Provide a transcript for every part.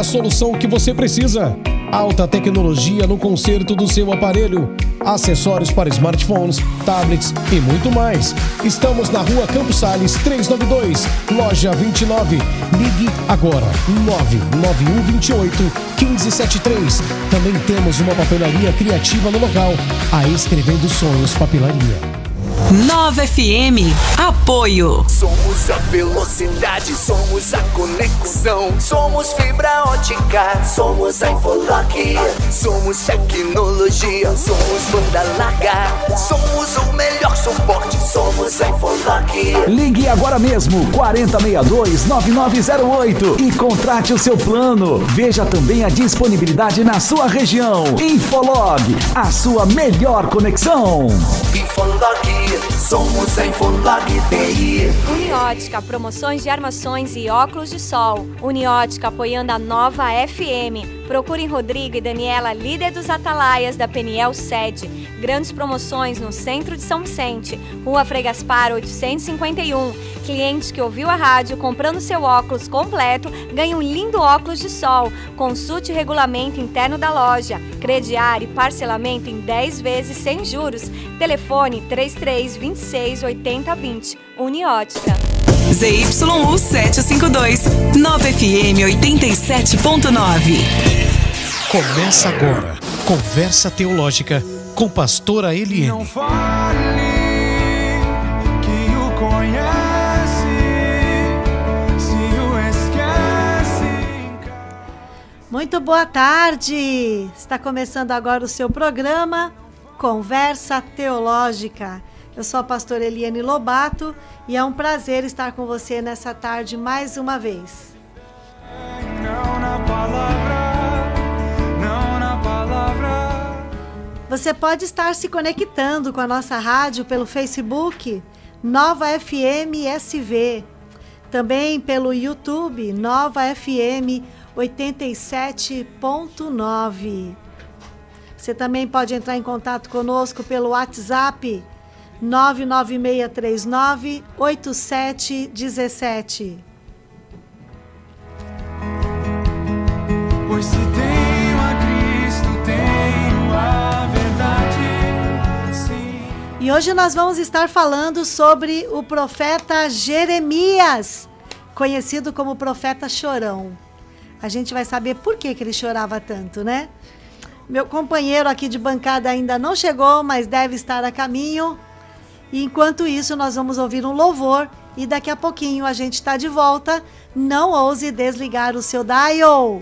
a solução que você precisa. Alta tecnologia no conserto do seu aparelho. Acessórios para smartphones, tablets e muito mais. Estamos na rua Campos Sales 392, loja 29. Ligue agora 99128 1573. Também temos uma papelaria criativa no local. A Escrevendo Sonhos Papelaria. Nova FM. Apoio. Somos a velocidade, somos a conexão. Somos fibra ótica, somos a Infolock. Somos tecnologia, somos banda larga. Somos o melhor suporte, somos a Infolock. Ligue agora mesmo 4062-9908 e contrate o seu plano. Veja também a disponibilidade na sua região. Infolog, a sua melhor conexão. Somos a Infolag TI. Uniótica, promoções de armações e óculos de sol. Uniótica apoiando a nova FM. Procurem Rodrigo e Daniela, líder dos Atalaias da Peniel Sede. Grandes promoções no centro de São Vicente, Rua Frei Gaspar 851. Cliente que ouviu a rádio comprando seu óculos completo ganha um lindo óculos de sol. Consulte o regulamento interno da loja. Crediário e parcelamento em 10 vezes sem juros. Telefone 3326 8020. Uniótica. ZYU 752, 9FM 87.9. Começa agora. Conversa Teológica com pastora Eliane. Não fale que o conhece, se o esquece. Muito boa tarde! Está começando agora o seu programa Conversa Teológica. Eu sou a pastora Eliane Lobato e é um prazer estar com você nessa tarde mais uma vez. Não na palavra, não na palavra. Você pode estar se conectando com a nossa rádio pelo Facebook Nova FM SV, também pelo YouTube Nova FM 87.9. Você também pode entrar em contato conosco pelo WhatsApp 99639 8717. Pois se tenho a Cristo, tenho a verdade. Sim. E hoje nós vamos estar falando sobre o profeta Jeremias, conhecido como profeta chorão. A gente vai saber por que, que ele chorava tanto, né? Meu companheiro aqui de bancada ainda não chegou, mas deve estar a caminho. E enquanto isso, nós vamos ouvir um louvor e daqui a pouquinho a gente está de volta. Não ouse desligar o seu dial.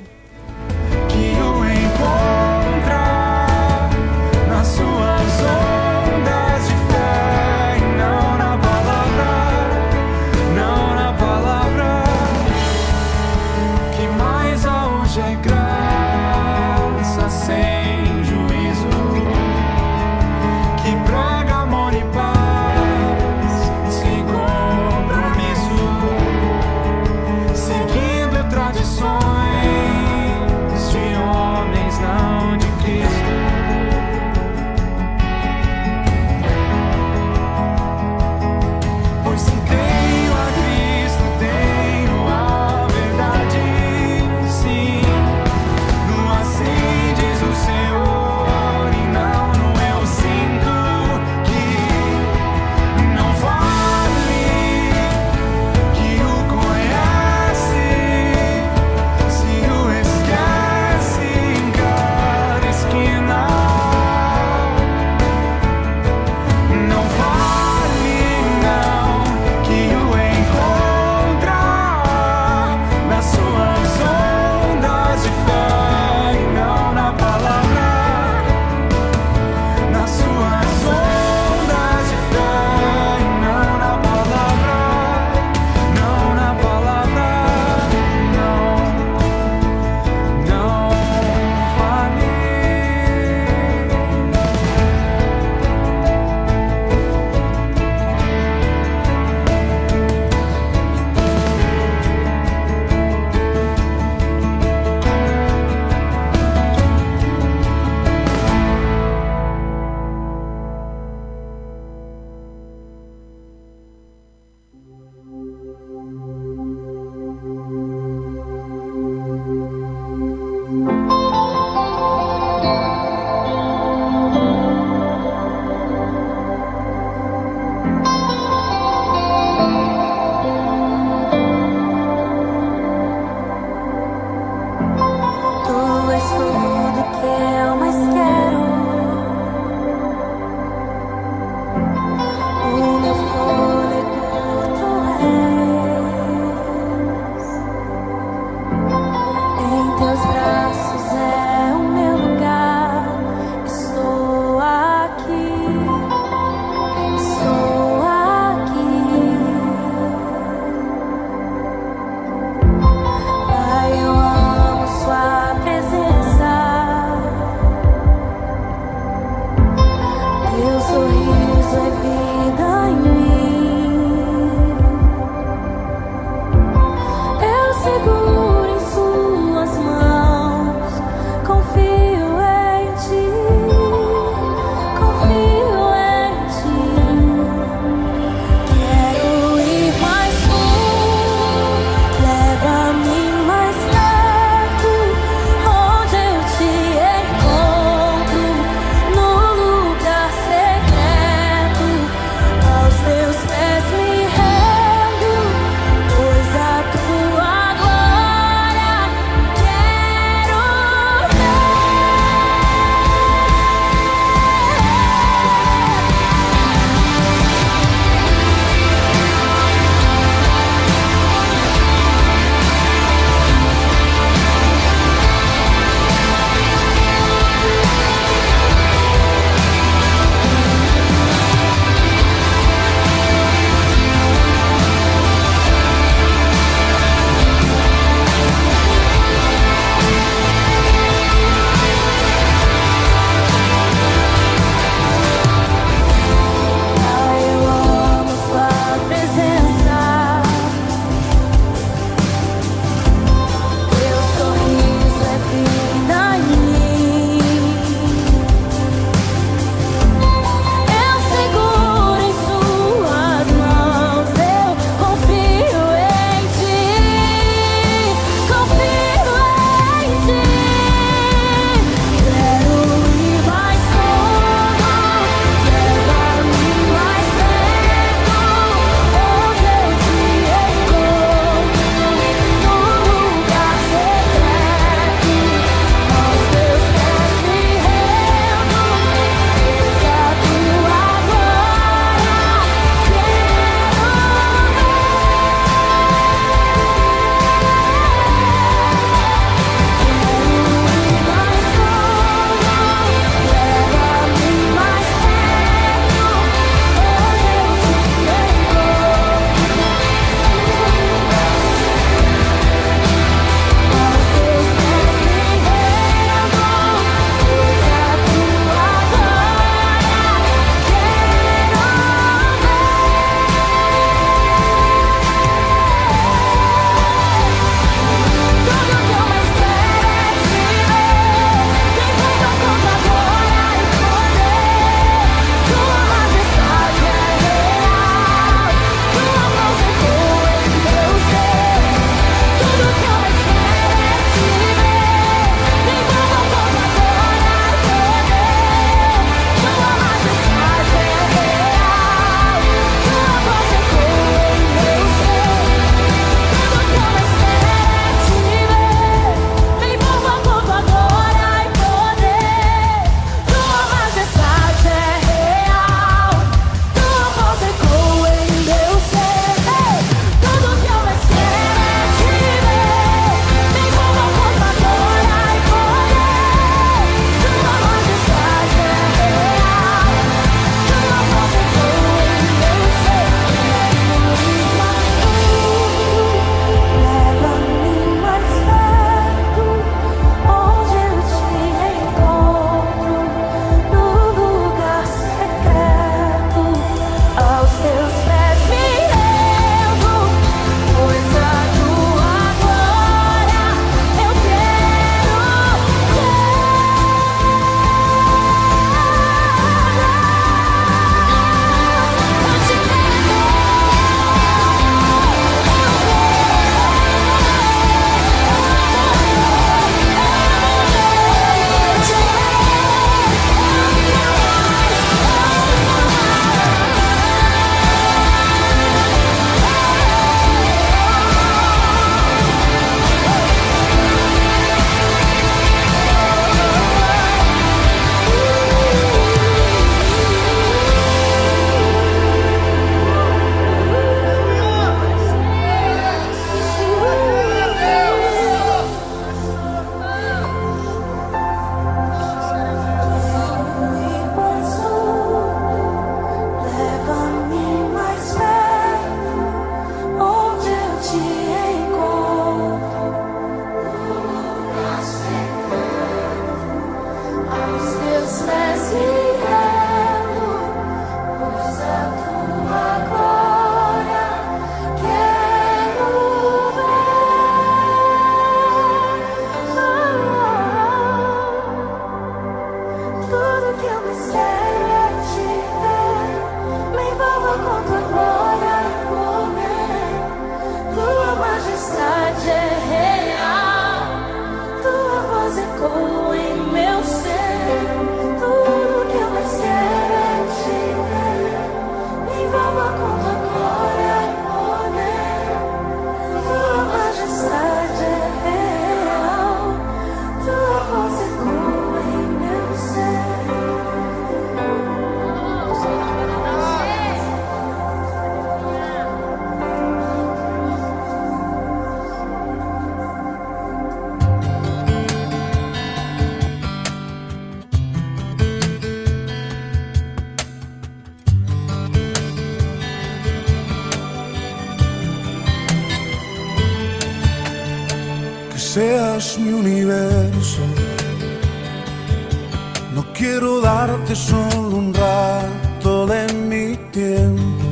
Solo un rato de mi tiempo.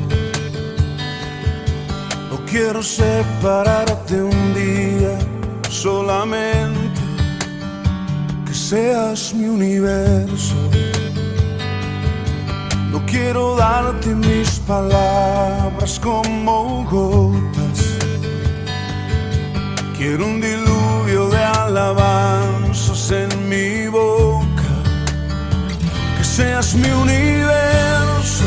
No quiero separarte un día solamente. Que seas mi universo. No quiero darte mis palabras como gotas. Quiero un diluvio de alabanzas seas mi universo.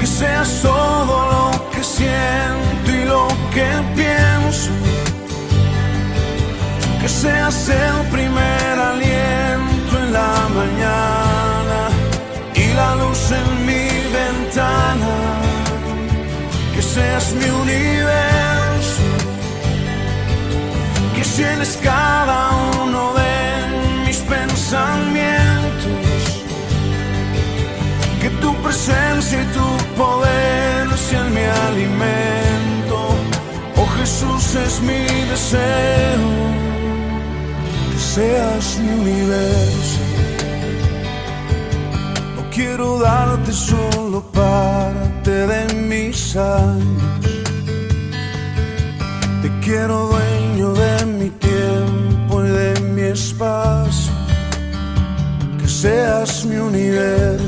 Que seas todo lo que siento y lo que pienso. Que seas el primer aliento en la mañana y la luz en mi ventana. Que seas mi universo. Que llenes cada uno de mis pensamientos. Presencia y tu poder sean mi alimento. Oh Jesús es mi deseo. Que seas mi universo. No quiero darte solo parte de mis años. Te quiero dueño de mi tiempo y de mi espacio. Que seas mi universo.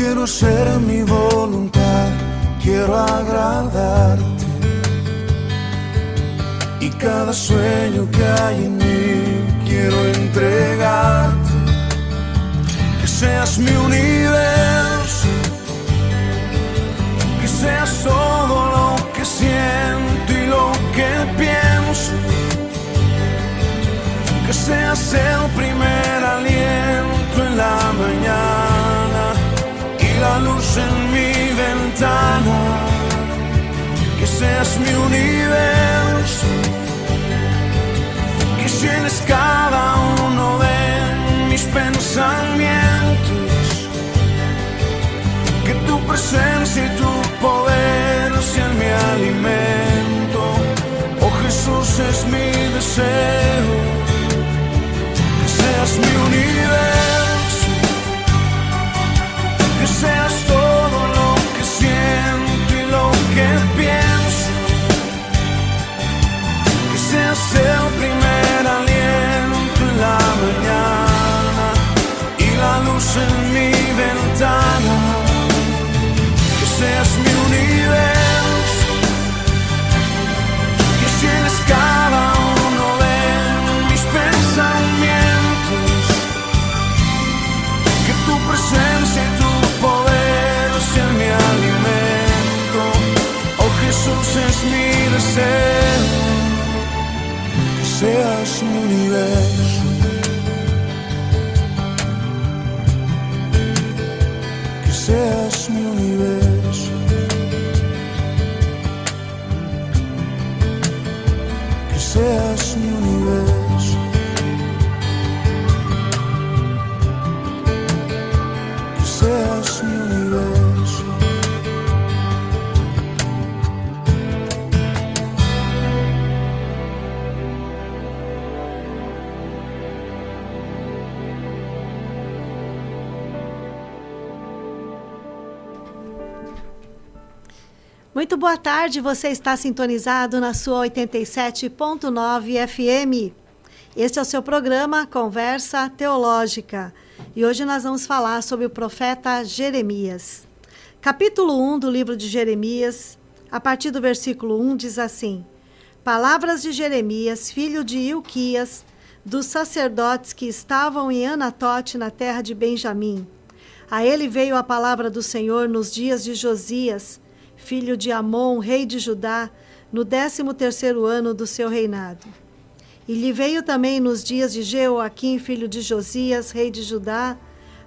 Quiero ser mi voluntad, quiero agradarte. Y cada sueño que hay en mí quiero entregarte. Que seas mi universo. Que seas todo lo que siento universo. Que llenes cada uno de mis pensamientos. Que tu presencia y tu poder sean mi alimento. Oh Jesús es mi deseo. Que seas mi universo. Muito boa tarde, você está sintonizado na sua 87.9 FM. Este é o seu programa Conversa Teológica e hoje nós vamos falar sobre o profeta Jeremias. Capítulo 1 do livro de Jeremias, a partir do versículo 1, diz assim: Palavras de Jeremias, filho de Ilquias, dos sacerdotes que estavam em Anatote, na terra de Benjamim. A ele veio a palavra do Senhor nos dias de Josias, filho de Amon, rei de Judá, no décimo terceiro ano do seu reinado. E lhe veio também nos dias de Jeoaquim, filho de Josias, rei de Judá,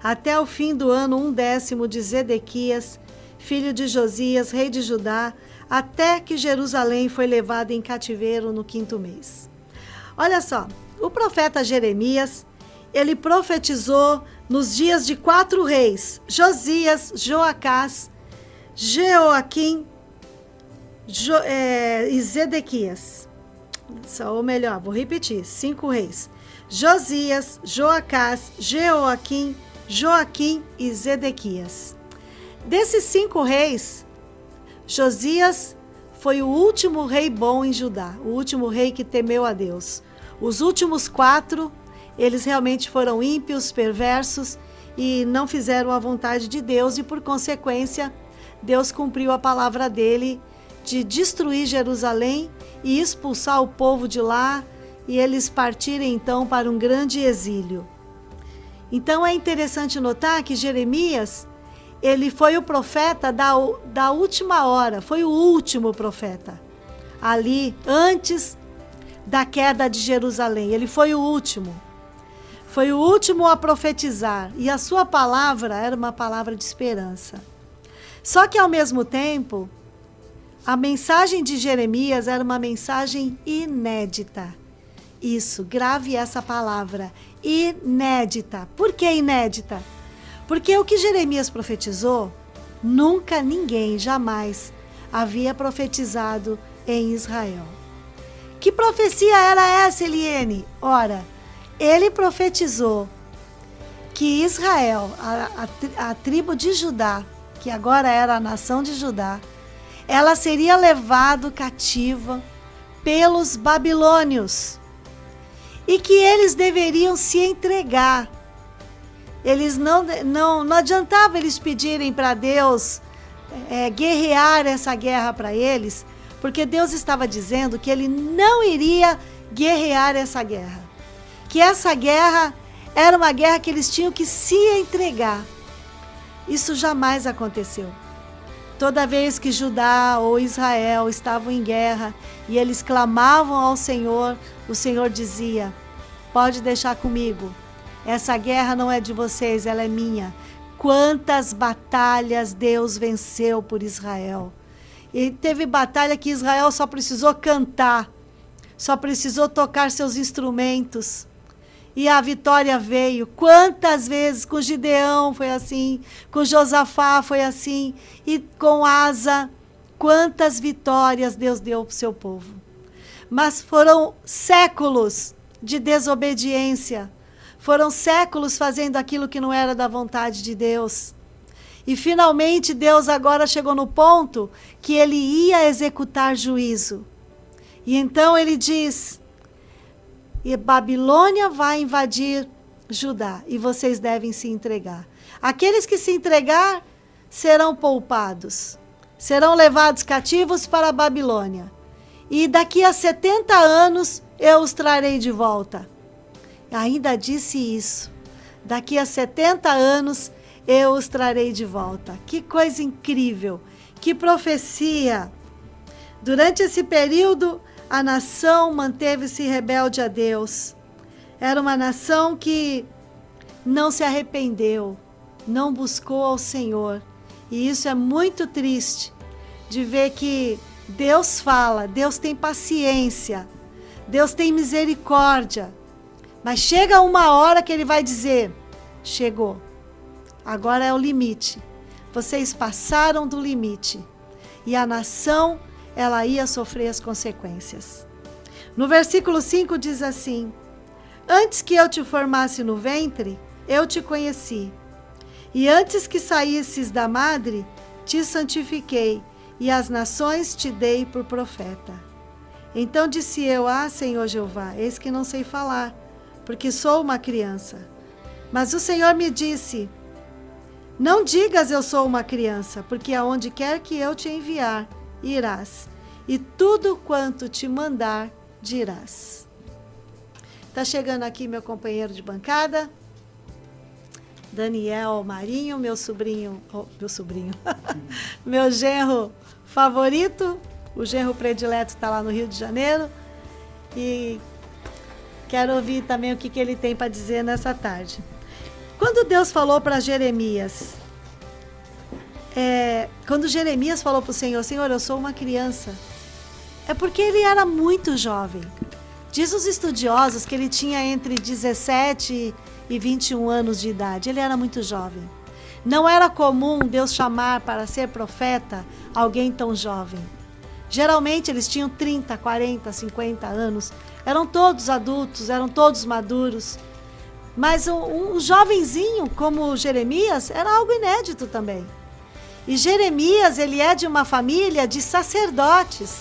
até o fim do ano um décimo de Zedequias, filho de Josias, rei de Judá, até que Jerusalém foi levada em cativeiro no quinto mês. Olha só, o profeta Jeremias, ele profetizou nos dias de quatro reis, Josias, Joacás, Jeoaquim, Jo, é, e Zedequias. Ou melhor, vou repetir: cinco reis. Josias, Joacás, Jeoaquim, Joaquim e Zedequias. Desses cinco reis, Josias foi o último rei bom em Judá, o último rei que temeu a Deus. Os últimos quatro, eles realmente foram ímpios, perversos e não fizeram a vontade de Deus, e por consequência, Deus cumpriu a palavra dele de destruir Jerusalém e expulsar o povo de lá, e eles partirem então para um grande exílio. Então é interessante notar que Jeremias, ele foi o profeta da, da última hora, foi o último profeta. Ali, antes da queda de Jerusalém, ele foi o último. Foi o último a profetizar, e a sua palavra era uma palavra de esperança. Só que ao mesmo tempo, a mensagem de Jeremias era uma mensagem inédita. Isso, grave essa palavra, inédita. Por que inédita? Porque o que Jeremias profetizou, nunca ninguém jamais havia profetizado em Israel. Que profecia era essa, Eliene? Ora, ele profetizou que Israel, a, a, a tribo de Judá, que agora era a nação de Judá, ela seria levado cativa pelos babilônios e que eles deveriam se entregar. Eles não, não, não adiantava eles pedirem para Deus é, guerrear essa guerra para eles, porque Deus estava dizendo que ele não iria guerrear essa guerra. Que essa guerra era uma guerra que eles tinham que se entregar. Isso jamais aconteceu. Toda vez que Judá ou Israel estavam em guerra e eles clamavam ao Senhor, o Senhor dizia: Pode deixar comigo. Essa guerra não é de vocês, ela é minha. Quantas batalhas Deus venceu por Israel. E teve batalha que Israel só precisou cantar, só precisou tocar seus instrumentos e a vitória veio. Quantas vezes com Gideão foi assim, com Josafá foi assim, e com Asa, quantas vitórias Deus deu para o seu povo. Mas foram séculos de desobediência, foram séculos fazendo aquilo que não era da vontade de Deus. E finalmente Deus agora chegou no ponto que ele ia executar juízo. E então ele diz: e Babilônia vai invadir Judá e vocês devem se entregar. Aqueles que se entregar serão poupados, serão levados cativos para a Babilônia. E daqui a 70 anos eu os trarei de volta. Ainda disse isso. Daqui a 70 anos eu os trarei de volta. Que coisa incrível! Que profecia! Durante esse período, a nação manteve-se rebelde a Deus. Era uma nação que não se arrependeu, não buscou ao Senhor. E isso é muito triste de ver que Deus fala, Deus tem paciência, Deus tem misericórdia. Mas chega uma hora que ele vai dizer: chegou, agora é o limite. Vocês passaram do limite. E a nação ela ia sofrer as consequências. No versículo 5 diz assim: Antes que eu te formasse no ventre, eu te conheci. E antes que saísses da madre, te santifiquei, e as nações te dei por profeta. Então disse eu: Ah, Senhor Jeová, eis que não sei falar, porque sou uma criança. Mas o Senhor me disse: Não digas eu sou uma criança, porque aonde quer que eu te enviar, irás, e tudo quanto te mandar dirás. Está chegando aqui meu companheiro de bancada, Daniel Marinho, meu sobrinho, oh, meu sobrinho, meu genro favorito, o genro predileto está lá no Rio de Janeiro e quero ouvir também o que, que ele tem para dizer nessa tarde. Quando Deus falou para Jeremias, é, quando Jeremias falou para o Senhor, Senhor, eu sou uma criança, é porque ele era muito jovem. Diz os estudiosos que ele tinha entre 17 e 21 anos de idade. Ele era muito jovem. Não era comum Deus chamar para ser profeta alguém tão jovem. Geralmente eles tinham 30, 40, 50 anos. Eram todos adultos, eram todos maduros. Mas um, um jovenzinho como Jeremias era algo inédito também. E Jeremias, ele é de uma família de sacerdotes.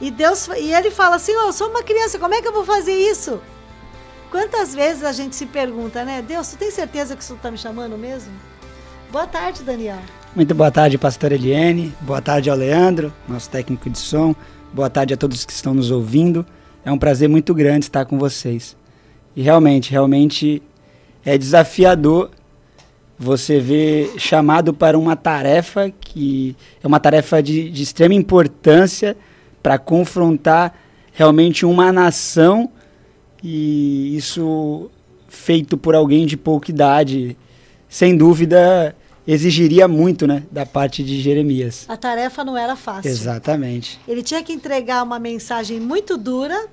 E Deus e ele fala assim: oh, "Eu sou uma criança, como é que eu vou fazer isso?" Quantas vezes a gente se pergunta, né? Deus, tu tem certeza que isso está me chamando mesmo? Boa tarde, Daniel. Muito boa tarde, pastor Eliane. Boa tarde ao Leandro, nosso técnico de som. Boa tarde a todos que estão nos ouvindo. É um prazer muito grande estar com vocês. E realmente, realmente é desafiador você ver chamado para uma tarefa que é uma tarefa de, de extrema importância para confrontar realmente uma nação e isso feito por alguém de pouca idade, sem dúvida exigiria muito, né, da parte de Jeremias. A tarefa não era fácil. Exatamente. Ele tinha que entregar uma mensagem muito dura.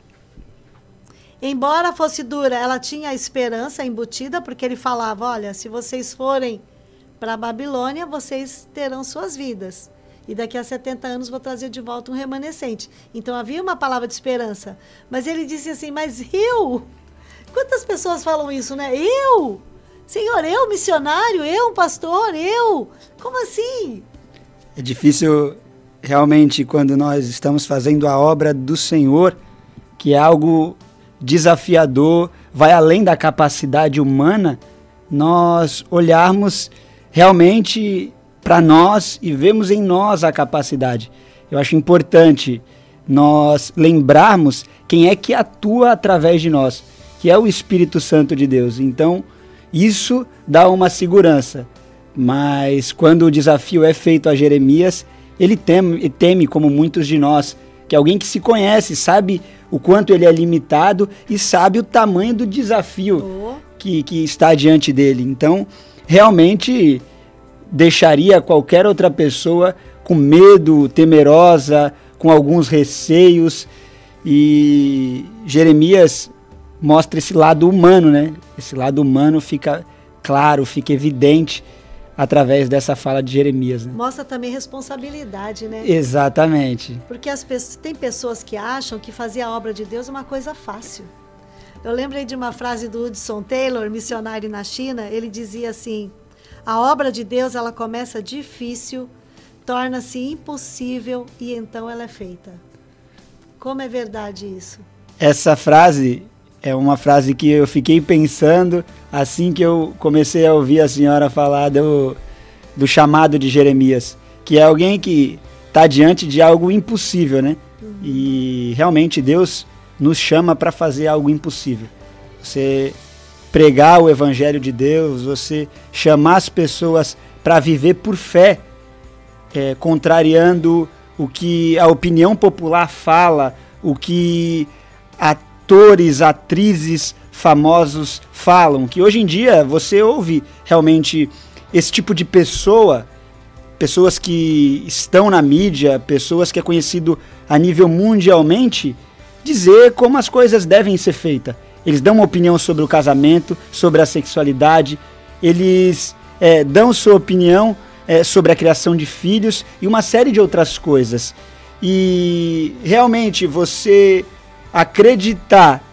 Embora fosse dura, ela tinha a esperança embutida, porque ele falava: olha, se vocês forem para a Babilônia, vocês terão suas vidas. E daqui a 70 anos vou trazer de volta um remanescente. Então havia uma palavra de esperança. Mas ele disse assim: Mas eu? Quantas pessoas falam isso, né? Eu? Senhor, eu, missionário, eu, pastor, eu? Como assim? É difícil realmente quando nós estamos fazendo a obra do Senhor, que é algo desafiador, vai além da capacidade humana, nós olharmos realmente para nós e vemos em nós a capacidade. Eu acho importante nós lembrarmos quem é que atua através de nós, que é o Espírito Santo de Deus. Então, isso dá uma segurança. Mas quando o desafio é feito a Jeremias, ele teme, teme, como muitos de nós, que alguém que se conhece, sabe o quanto ele é limitado e sabe o tamanho do desafio oh. que, que está diante dele. Então, realmente deixaria qualquer outra pessoa com medo, temerosa, com alguns receios. E Jeremias mostra esse lado humano, né? Esse lado humano fica claro, fica evidente através dessa fala de Jeremias. Né? Mostra também responsabilidade, né? Exatamente. Porque as pessoas, tem pessoas que acham que fazer a obra de Deus é uma coisa fácil. Eu lembrei de uma frase do Hudson Taylor, missionário na China. Ele dizia assim: a obra de Deus ela começa difícil, torna-se impossível e então ela é feita. Como é verdade isso? Essa frase é uma frase que eu fiquei pensando assim que eu comecei a ouvir a senhora falar do, do chamado de Jeremias, que é alguém que está diante de algo impossível, né? E realmente Deus nos chama para fazer algo impossível. Você pregar o evangelho de Deus, você chamar as pessoas para viver por fé, é, contrariando o que a opinião popular fala, o que atores, atrizes famosos falam, que hoje em dia você ouve realmente esse tipo de pessoa, pessoas que estão na mídia, pessoas que é conhecido a nível mundialmente, dizer como as coisas devem ser feitas. Eles dão uma opinião sobre o casamento, sobre a sexualidade, eles é, dão sua opinião é, sobre a criação de filhos e uma série de outras coisas. E realmente você acreditar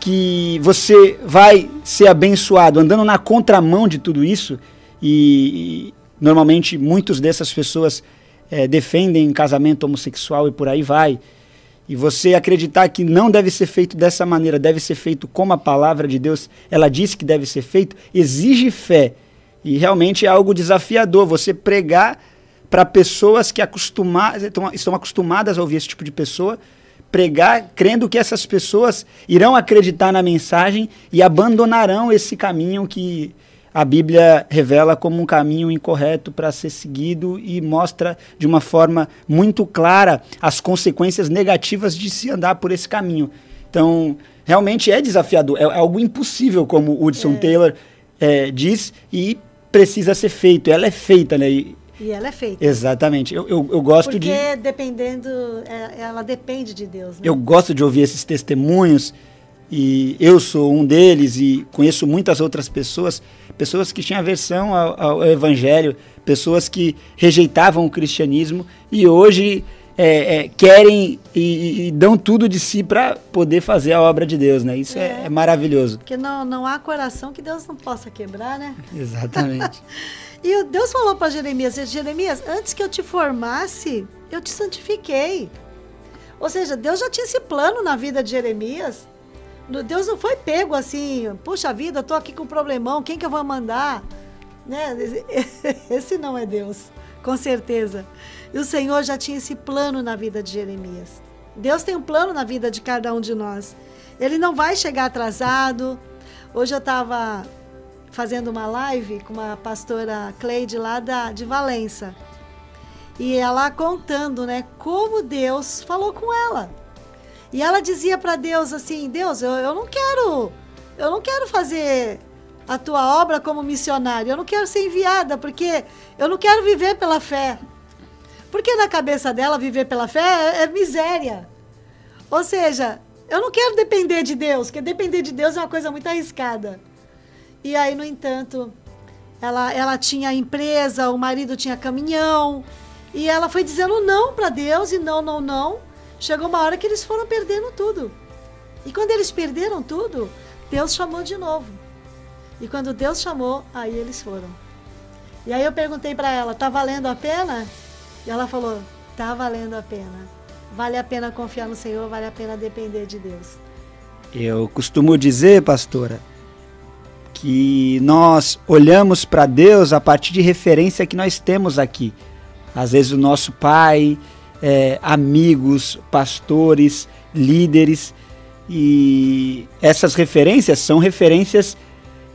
que você vai ser abençoado andando na contramão de tudo isso, e, e normalmente muitas dessas pessoas é, defendem casamento homossexual e por aí vai e você acreditar que não deve ser feito dessa maneira, deve ser feito como a palavra de Deus, ela diz que deve ser feito, exige fé. E realmente é algo desafiador você pregar para pessoas que acostumar, estão acostumadas a ouvir esse tipo de pessoa, pregar crendo que essas pessoas irão acreditar na mensagem e abandonarão esse caminho que a Bíblia revela como um caminho incorreto para ser seguido e mostra de uma forma muito clara as consequências negativas de se andar por esse caminho. Então, realmente é desafiador, é, algo impossível, como o Hudson é. Taylor é, diz, e precisa ser feito. Ela é feita, né? E, e ela é feita. Exatamente. Eu, eu, eu gosto Porque de. Porque dependendo, é, ela depende de Deus. Né? Eu gosto de ouvir esses testemunhos e eu sou um deles e conheço muitas outras pessoas, pessoas que tinham aversão ao, ao evangelho, pessoas que rejeitavam o cristianismo e hoje é, é, querem e, e, dão tudo de si para poder fazer a obra de Deus, né? Isso é, é, é maravilhoso. Porque não, não há coração que Deus não possa quebrar, né? Exatamente. e Deus falou para Jeremias: Jeremias, antes que eu te formasse, eu te santifiquei. Ou seja, Deus já tinha esse plano na vida de Jeremias. Deus não foi pego assim, puxa vida, tô aqui com um problemão, quem que eu vou mandar? Né? Esse não é Deus, com certeza. E o Senhor já tinha esse plano na vida de Jeremias. Deus tem um plano na vida de cada um de nós. Ele não vai chegar atrasado. Hoje eu estava fazendo uma live com uma pastora Cleide lá da, de Valença. E ela contando, né, como Deus falou com ela. E ela dizia para Deus assim: Deus, eu, eu não quero, eu não quero fazer a tua obra como missionária, eu não quero ser enviada, porque eu não quero viver pela fé. Porque na cabeça dela, viver pela fé é, é miséria. Ou seja, eu não quero depender de Deus, porque depender de Deus é uma coisa muito arriscada. E aí, no entanto, ela, ela tinha empresa, o marido tinha caminhão, e ela foi dizendo não para Deus, e não, não, não. Chegou uma hora que eles foram perdendo tudo. E quando eles perderam tudo, Deus chamou de novo. E quando Deus chamou, aí eles foram. E aí eu perguntei para ela: tá valendo a pena? E ela falou: tá valendo a pena. Vale a pena confiar no Senhor, vale a pena depender de Deus. Eu costumo dizer, pastora, que nós olhamos para Deus a partir de referência que nós temos aqui. Às vezes o nosso pai, é, amigos, pastores, líderes. E essas referências são referências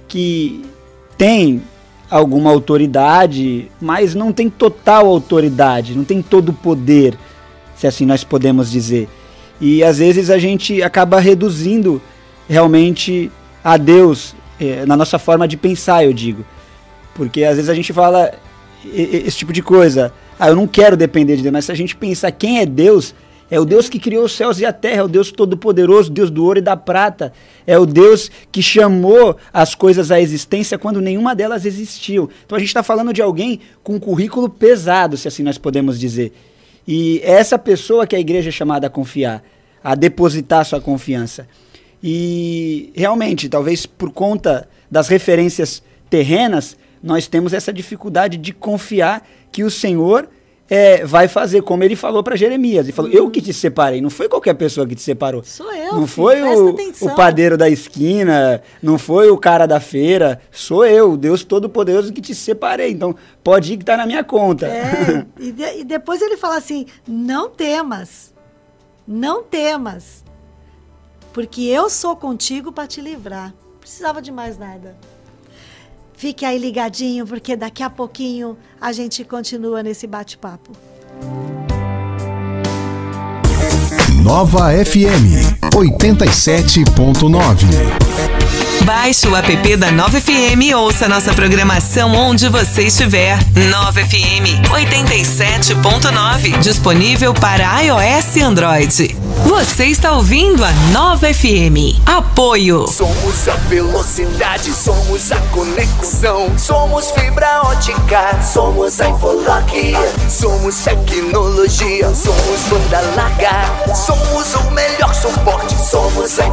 que têm alguma autoridade, mas não tem total autoridade, não tem todo o poder, se assim nós podemos dizer. E às vezes a gente acaba reduzindo realmente a Deus na nossa forma de pensar, eu digo. Porque às vezes a gente fala esse tipo de coisa ah, eu não quero depender de Deus, mas se a gente pensar quem é Deus, é o Deus que criou os céus e a terra, é o Deus todo-poderoso, Deus do ouro e da prata. É o Deus que chamou as coisas à existência quando nenhuma delas existiu. Então a gente está falando de alguém com um currículo pesado, se assim nós podemos dizer. E é essa pessoa que a igreja é chamada a confiar, a depositar sua confiança. E realmente, talvez por conta das referências terrenas, nós temos essa dificuldade de confiar que o Senhor é, vai fazer como ele falou para Jeremias. Ele falou: Eu que te separei, não foi qualquer pessoa que te separou. Sou eu. Não foi o, o, padeiro da esquina, não foi o cara da feira, sou eu, Deus Todo-Poderoso que te separei. Então pode ir que está na minha conta. É, e, de, e depois ele fala assim: Não temas, não temas, porque eu sou contigo para te livrar. Precisava de mais nada. Fique aí ligadinho, porque daqui a pouquinho a gente continua nesse bate-papo. Nova FM 87.9 Baixe o app da 9FM e ouça nossa programação onde você estiver. 9FM 87.9. Disponível para iOS e Android. Você está ouvindo a 9FM. Apoio. Somos a velocidade, somos a conexão. Somos fibra ótica, somos a Infolock. Somos tecnologia, somos banda larga. Somos o melhor suporte, somos a.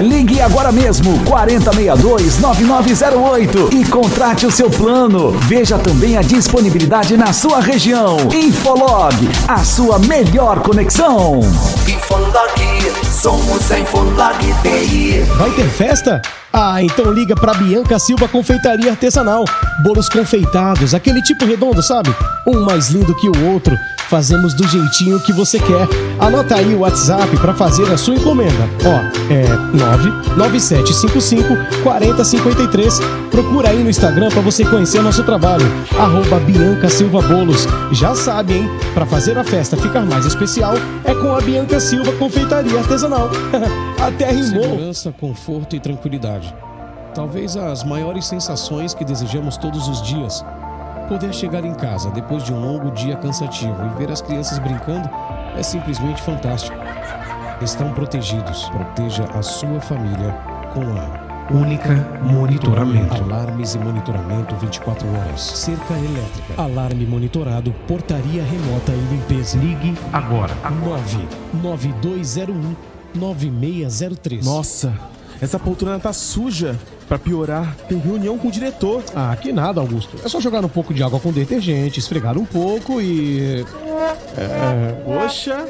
Ligue agora mesmo 4062-9908 e contrate o seu plano. Veja também a disponibilidade na sua região. Infolog, a sua melhor conexão. Infolog, somos a Infolog TI. Vai ter festa? Ah, então liga para Bianca Silva Confeitaria Artesanal. Bolos confeitados, aquele tipo redondo, sabe? Um mais lindo que o outro fazemos do jeitinho que você quer. Anota aí o WhatsApp para fazer a sua encomenda. Ó, é 99755 4053. Procura aí no Instagram para você conhecer nosso trabalho. Arroba Bianca Silva Bolos. Já sabe, hein? Para fazer a festa ficar mais especial, é com a Bianca Silva Confeitaria Artesanal. Até rimou. Segurança, conforto e tranquilidade. Talvez as maiores sensações que desejamos todos os dias Poder chegar em casa depois de um longo dia cansativo e ver as crianças brincando é simplesmente fantástico. estão protegidos. Proteja a sua família com a Única monitoramento. Alarmes e monitoramento 24 horas. Cerca elétrica. Alarme monitorado. Portaria remota e limpeza. Ligue agora. 99201 9603. Nossa, essa poltrona tá suja. Pra piorar, tem reunião com o diretor. Ah, que nada, Augusto. É só jogar um pouco de água com detergente, esfregar um pouco e. É... Poxa,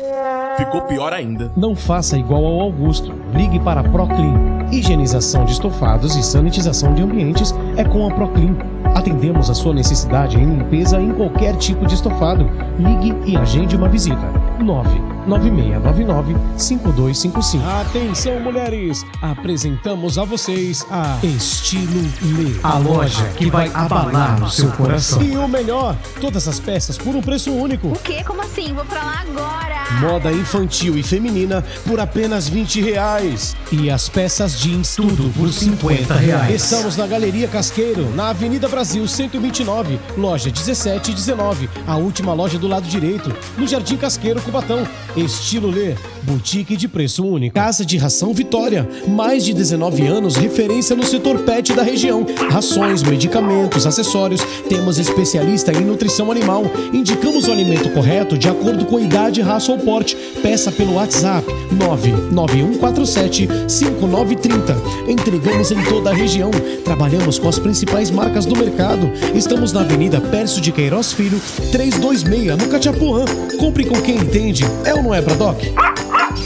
ficou pior ainda. Não faça igual ao Augusto. Ligue para a Proclean. Higienização de estofados e sanitização de ambientes é com a Proclean. Atendemos a sua necessidade em limpeza em qualquer tipo de estofado. Ligue e agende uma visita. 99699-5255. Atenção, mulheres! Apresentamos a vocês a Estilo Lê. A loja que vai abalar o seu coração. E o melhor, todas as peças por um preço único. O quê? Como assim? Vou pra lá agora! Moda infantil e feminina por apenas 20 reais. E as peças jeans tudo por 50 reais. Estamos na Galeria Casqueiro, na Avenida Brasil 129, loja 17 e 19. A última loja do lado direito, no Jardim Casqueiro, Cubatão. Estilo Lê, boutique de preço único. Casa de Ração Vitória, mais de 19 anos, referência no setor pet da região. Rações, medicamentos, acessórios. Temos especialista em nutrição animal. Indicamos o alimento correto de acordo com a idade, raça ou porte. Peça pelo WhatsApp 99147 5930. Entregamos em toda a região. Trabalhamos com as principais marcas do mercado. Estamos na Avenida Pércio de Queiroz Filho, 326, no Cachapuã. Compre com quem entende. É ou não é, Bradock?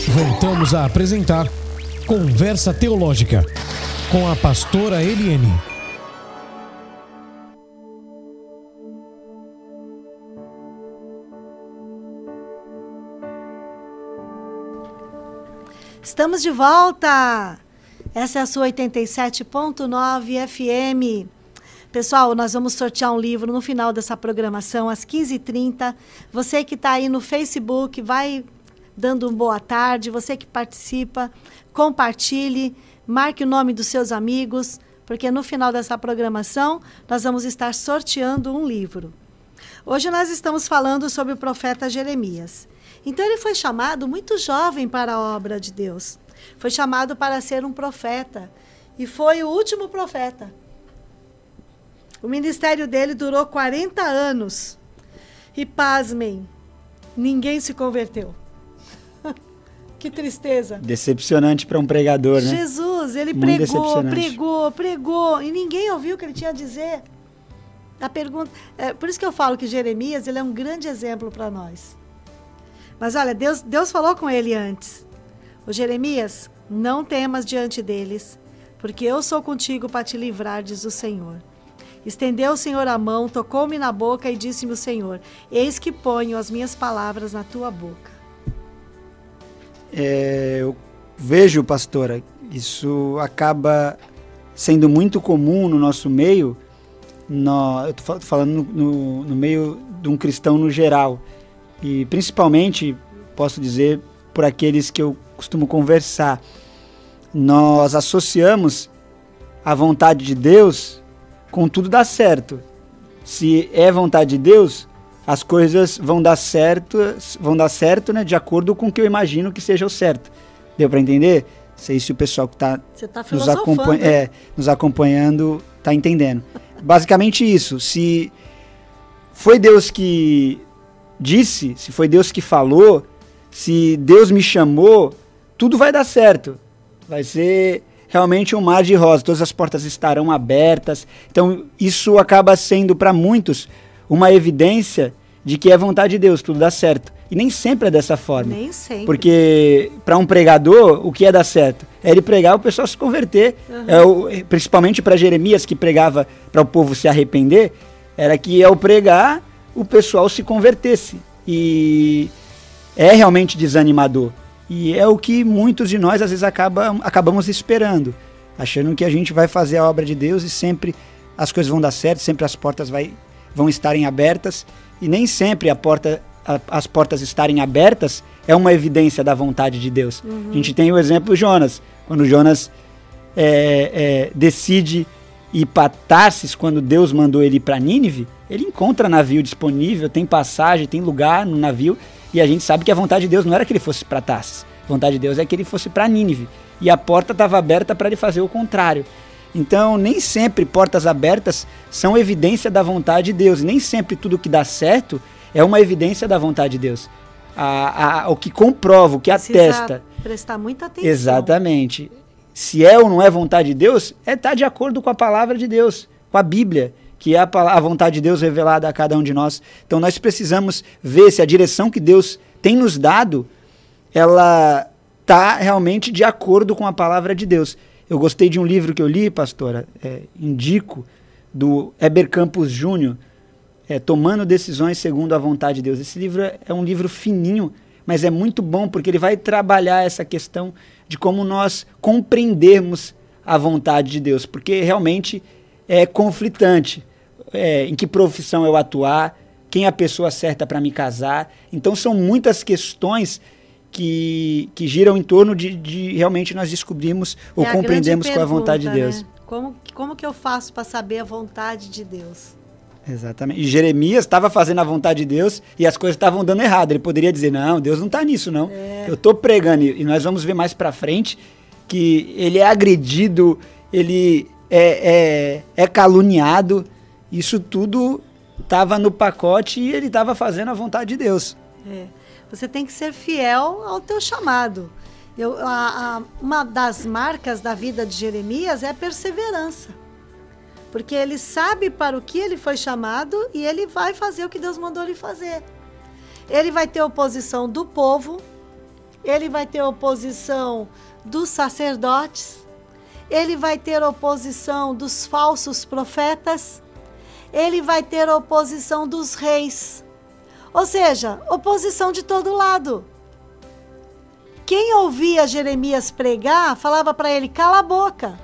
Voltamos a apresentar Conversa Teológica com a pastora Eliane. Estamos de volta! Essa é a sua 87.9 FM. Pessoal, nós vamos sortear um livro no final dessa programação, às 15h30. Você que está aí no Facebook, vai dando um boa tarde. Você que participa, compartilhe, marque o nome dos seus amigos, porque no final dessa programação nós vamos estar sorteando um livro. Hoje nós estamos falando sobre o profeta Jeremias. Então ele foi chamado muito jovem para a obra de Deus. Foi chamado para ser um profeta. E foi o último profeta. O ministério dele durou 40 anos. E pasmem, ninguém se converteu. Que tristeza. Decepcionante para um pregador, né? Jesus, ele Muito pregou, pregou, pregou, e ninguém ouviu o que ele tinha a dizer. A pergunta, é, por isso que eu falo que Jeremias ele é um grande exemplo para nós. Mas olha, Deus, Deus falou com ele antes. O Jeremias, não temas diante deles, porque eu sou contigo para te livrar, diz o Senhor. Estendeu o Senhor a mão, tocou-me na boca e disse-me o Senhor: Eis que ponho as minhas palavras na tua boca. É, eu vejo, pastora, isso acaba sendo muito comum no nosso meio. No, eu estou falando no, no meio de um cristão no geral. E principalmente, posso dizer, por aqueles que eu costumo conversar. Nós associamos a vontade de Deus com tudo dar certo. Se é vontade de Deus, as coisas vão dar certo, vão dar certo, né, de acordo com o que eu imagino que seja o certo. Deu para entender? Sei se o pessoal que está tá nos, acompanha, é, nos acompanhando está entendendo. Basicamente isso. Se foi Deus que disse, se foi Deus que falou, se Deus me chamou, tudo vai dar certo. Vai ser realmente um mar de rosa, todas as portas estarão abertas. Então, isso acaba sendo para muitos uma evidência de que é vontade de Deus, tudo dá certo. E nem sempre é dessa forma. Nem sempre. Porque para um pregador, o que é dar certo? É ele pregar o pessoal se converter. Uhum. É o, principalmente para Jeremias, que pregava para o povo se arrepender, era que ao pregar, o pessoal se convertesse. E é realmente desanimador. E é o que muitos de nós às vezes acaba, acabamos esperando, achando que a gente vai fazer a obra de Deus e sempre as coisas vão dar certo, sempre as portas vai, vão estarem abertas. E nem sempre a porta, a, as portas estarem abertas é uma evidência da vontade de Deus. Uhum. A gente tem o exemplo Jonas. Quando Jonas é, é, decide ir para Tarsis, quando Deus mandou ele para Nínive, ele encontra navio disponível, tem passagem, tem lugar no navio, e a gente sabe que a vontade de Deus não era que ele fosse para Tarsis. vontade de Deus é que ele fosse para Nínive. E a porta estava aberta para ele fazer o contrário. Então, nem sempre portas abertas são evidência da vontade de Deus. Nem sempre tudo que dá certo é uma evidência da vontade de Deus. A, a, o que comprova, o que Precisa atesta. prestar muita atenção. Exatamente. Se é ou não é vontade de Deus, é estar de acordo com a palavra de Deus, com a Bíblia, que é a, a vontade de Deus revelada a cada um de nós. Então nós precisamos ver se a direção que Deus tem nos dado, ela está realmente de acordo com a palavra de Deus. Eu gostei de um livro que eu li, pastora, é, indico, do Heber Campos Júnior, é, Tomando Decisões Segundo a Vontade de Deus. Esse livro é, é um livro fininho, mas é muito bom porque ele vai trabalhar essa questão de como nós compreendermos a vontade de Deus, porque realmente é conflitante. É, em que profissão eu atuar, quem é a pessoa certa para me casar. Então são muitas questões que, que giram em torno de, de realmente nós descobrirmos ou É a grande compreendemos qual é a vontade de pergunta, Deus. né? Como, como que eu faço para saber a vontade de Deus? Exatamente. E Jeremias estava fazendo a vontade de Deus e as coisas estavam dando errado. Ele poderia dizer: Não, Deus não está nisso, não. Eu estou pregando. E nós vamos ver mais para frente que ele é agredido, ele é, é, é caluniado. Isso tudo estava no pacote e ele estava fazendo a vontade de Deus. É. Você tem que ser fiel ao teu chamado. Eu, a- a- uma das marcas da vida de Jeremias é a perseverança. Porque ele sabe para o que ele foi chamado e ele vai fazer o que Deus mandou ele fazer. Ele vai ter oposição do povo, ele vai ter oposição dos sacerdotes, ele vai ter oposição dos falsos profetas, ele vai ter oposição dos reis. Ou seja, oposição de todo lado. Quem ouvia Jeremias pregar falava para ele: cala a boca.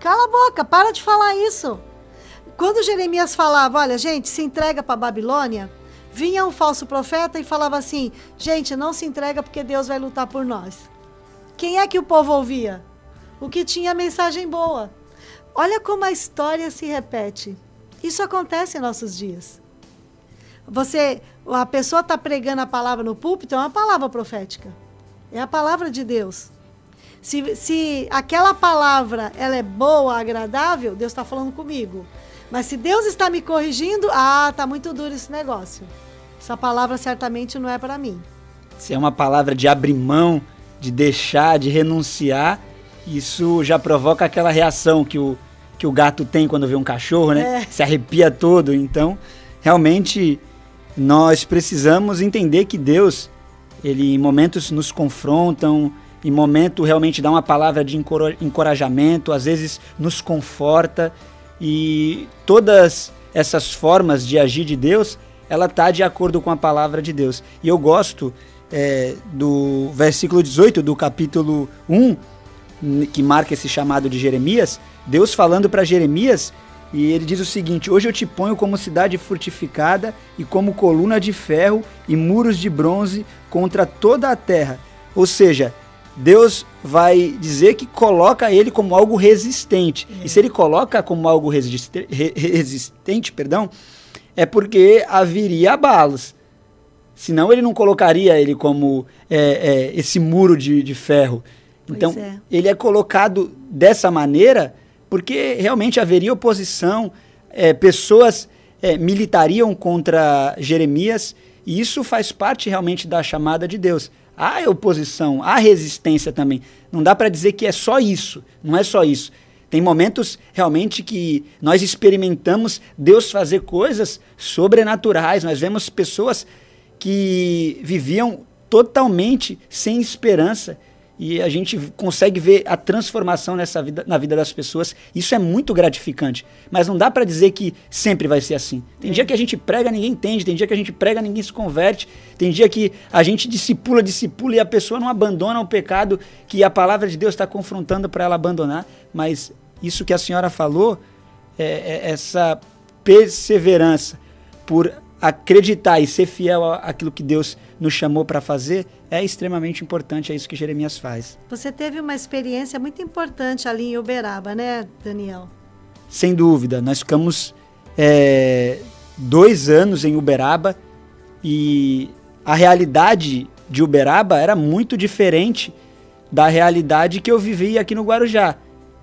Cala a boca, para de falar isso. Quando Jeremias falava, olha, gente, se entrega para Babilônia, vinha um falso profeta e falava assim: gente, não se entrega porque Deus vai lutar por nós. Quem é que o povo ouvia? O que tinha mensagem boa. Olha como a história se repete. Isso acontece em nossos dias. Você, a pessoa está pregando a palavra no púlpito, é uma palavra profética. É a palavra de Deus. Se, se aquela palavra ela é boa, agradável, Deus está falando comigo. Mas se Deus está me corrigindo, ah, tá muito duro esse negócio. Essa palavra certamente não é para mim. Se é uma palavra de abrir mão, de deixar, de renunciar, isso já provoca aquela reação que o, que o gato tem quando vê um cachorro, né? É. Se arrepia todo. Então, realmente, nós precisamos entender que Deus, ele em momentos nos confrontam, em momento realmente dá uma palavra de encora- encorajamento, às vezes nos conforta e todas essas formas de agir de Deus, ela tá de acordo com a palavra de Deus. E eu gosto é, do versículo 18 do capítulo 1, n- que marca esse chamado de Jeremias, Deus falando para Jeremias, e ele diz o seguinte: Hoje eu te ponho como cidade fortificada e como coluna de ferro e muros de bronze contra toda a terra. Ou seja, Deus vai dizer que coloca ele como algo resistente. E se ele coloca como algo resiste- re- resistente, perdão, é porque haveria abalos. Senão ele não colocaria ele como é, é, esse muro de, de ferro. Então, é. ele é colocado dessa maneira porque realmente haveria oposição, é, pessoas é, militariam contra Jeremias, e isso faz parte realmente da chamada de Deus. Há oposição, há resistência também. Não dá para dizer que é só isso, não é só isso. Tem momentos realmente que nós experimentamos Deus fazer coisas sobrenaturais. Nós vemos pessoas que viviam totalmente sem esperança e a gente consegue ver a transformação nessa vida, na vida das pessoas. Isso é muito gratificante. Mas não dá para dizer que sempre vai ser assim. Tem dia que a gente prega, ninguém entende. Tem dia que a gente prega, ninguém se converte. Tem dia que a gente discipula, discipula e a pessoa não abandona o pecado que a palavra de Deus está confrontando para ela abandonar. Mas isso que a senhora falou, é, é essa perseverança por acreditar e ser fiel àquilo que Deus nos chamou para fazer é extremamente importante. É isso que Jeremias faz. Você teve uma experiência muito importante ali em Uberaba, né, Daniel? Sem dúvida, nós ficamos é, dois anos em Uberaba e a realidade de Uberaba era muito diferente da realidade que eu vivi aqui no Guarujá.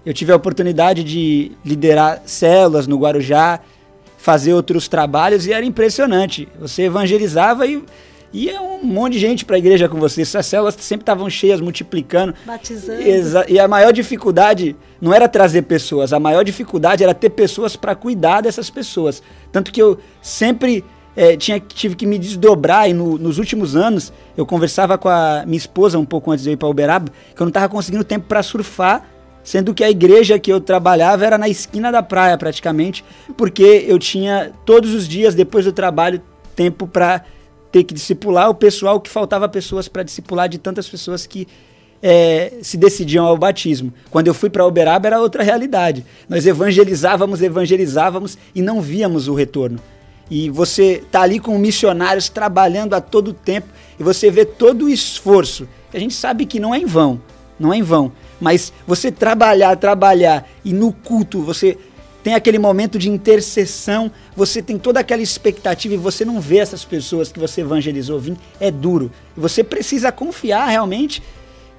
Eu tive a oportunidade de liderar células no Guarujá, fazer outros trabalhos e era impressionante. Você evangelizava e ia um monte de gente para a igreja com você. Essas células sempre estavam cheias, multiplicando. Batizando. Exa e a maior dificuldade não era trazer pessoas, a maior dificuldade era ter pessoas para cuidar dessas pessoas. Tanto que eu sempre é, tinha, tive que me desdobrar e no, nos últimos anos eu conversava com a minha esposa um pouco antes de eu ir para Uberaba, que eu não estava conseguindo tempo para surfar, sendo que a igreja que eu trabalhava era na esquina da praia praticamente, porque eu tinha todos os dias depois do trabalho tempo para ter que discipular o pessoal, que faltava pessoas para discipular de tantas pessoas que é, se decidiam ao batismo. Quando eu fui para Uberaba era outra realidade. Nós evangelizávamos, evangelizávamos e não víamos o retorno. E você tá ali com missionários trabalhando a todo tempo e você vê todo o esforço. A gente sabe que não é em vão, não é em vão. Mas você trabalhar, trabalhar e no culto você tem aquele momento de intercessão, você tem toda aquela expectativa e você não vê essas pessoas que você evangelizou vir, é duro. Você precisa confiar realmente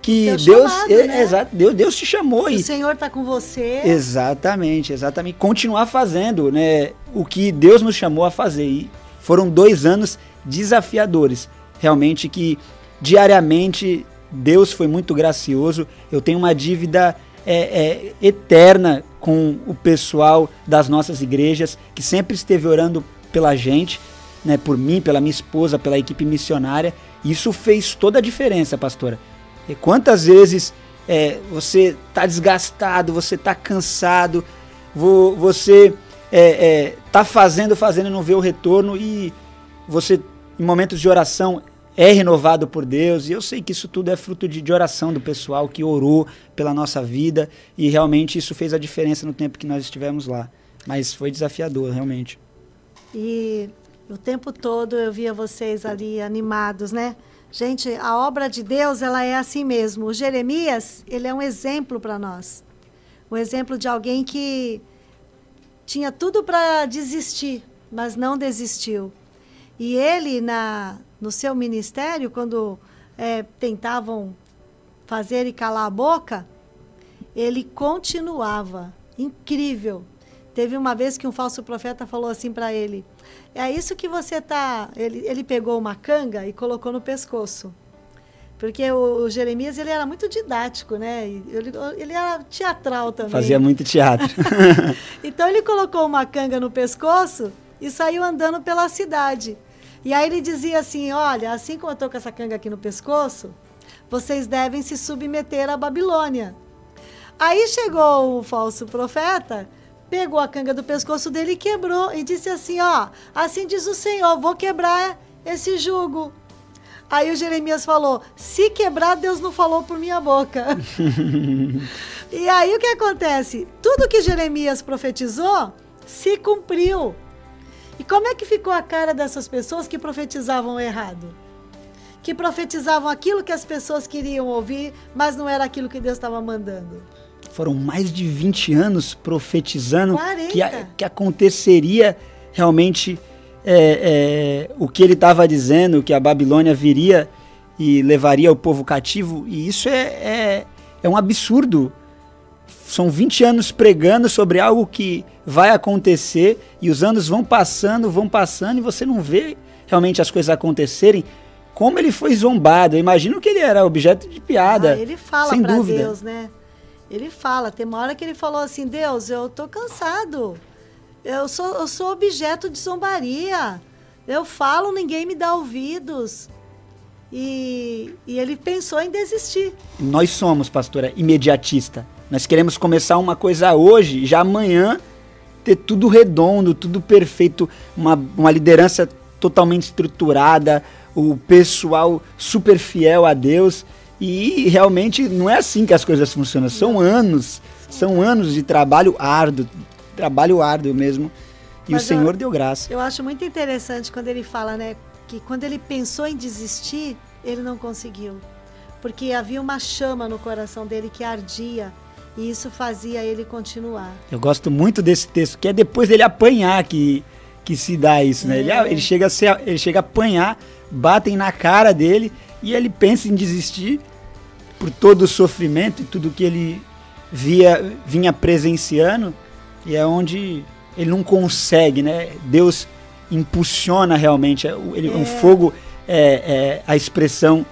que Deus, Deus, chamado, é, né? exato, Deus, Deus te chamou. E o Senhor está com você. Exatamente, exatamente. Continuar fazendo né, o que Deus nos chamou a fazer. E foram dois anos desafiadores. Realmente que diariamente Deus foi muito gracioso. Eu tenho uma dívida é, é, eterna com o pessoal das nossas igrejas, que sempre esteve orando pela gente, né, por mim, pela minha esposa, pela equipe missionária. Isso fez toda a diferença, pastora. E quantas vezes é, você está desgastado, você está cansado, vo, você é, é, fazendo, fazendo e não vê o retorno e você, em momentos de oração, é renovado por Deus. E eu sei que isso tudo é fruto de, de oração do pessoal que orou pela nossa vida e realmente isso fez a diferença no tempo que nós estivemos lá. Mas foi desafiador, realmente. E o tempo todo eu via vocês ali animados, né? Gente, a obra de Deus, ela é assim mesmo. O Jeremias, ele é um exemplo para nós. Um exemplo de alguém que tinha tudo para desistir, mas não desistiu. E ele, na, no seu ministério, quando é, tentavam fazer e calar a boca, ele continuava. Incrível. Teve uma vez que um falso profeta falou assim para ele: é isso que você tá. Ele, ele pegou uma canga e colocou no pescoço. Porque o, o Jeremias ele era muito didático, né? Ele, ele era teatral também. Fazia muito teatro. então ele colocou uma canga no pescoço e saiu andando pela cidade. E aí ele dizia assim: Olha, assim como eu estou com essa canga aqui no pescoço, vocês devem se submeter à Babilônia. Aí chegou o falso profeta pegou a canga do pescoço dele e quebrou. E disse assim: Ó, assim diz o Senhor, vou quebrar esse jugo. Aí o Jeremias falou: Se quebrar, Deus não falou por minha boca. e aí o que acontece? Tudo que Jeremias profetizou se cumpriu. E como é que ficou a cara dessas pessoas que profetizavam errado? Que profetizavam aquilo que as pessoas queriam ouvir, mas não era aquilo que Deus estava mandando foram mais de 20 anos profetizando que, a, que aconteceria realmente é, é, o que ele estava dizendo, que a Babilônia viria e levaria o povo cativo, e isso é, é, é um absurdo. São 20 anos pregando sobre algo que vai acontecer, e os anos vão passando, vão passando, e você não vê realmente as coisas acontecerem. Como ele foi zombado, eu imagino que ele era objeto de piada. Ah, ele fala para Deus, né? Ele fala, tem uma hora que ele falou assim: Deus, eu tô cansado. Eu sou, eu sou objeto de zombaria. Eu falo, ninguém me dá ouvidos. E, e ele pensou em desistir. Nós somos, pastora, imediatista. Nós queremos começar uma coisa hoje, já amanhã ter tudo redondo, tudo perfeito, uma, uma liderança totalmente estruturada, o pessoal super fiel a Deus. E realmente não é assim que as coisas funcionam. São anos, são anos de trabalho árduo, trabalho árduo mesmo. E Mas o Senhor eu, deu graça. Eu acho muito interessante quando ele fala, né, que quando ele pensou em desistir, ele não conseguiu. Porque havia uma chama no coração dele que ardia. E isso fazia ele continuar. Eu gosto muito desse texto, que é depois dele apanhar que, que se dá isso, né? É. Ele, ele, chega a ser, ele chega a apanhar, batem na cara dele e ele pensa em desistir por todo o sofrimento e tudo que ele via, vinha presenciando, e é onde ele não consegue, né? Deus impulsiona realmente, é, ele, é. um fogo é, é, a expressão,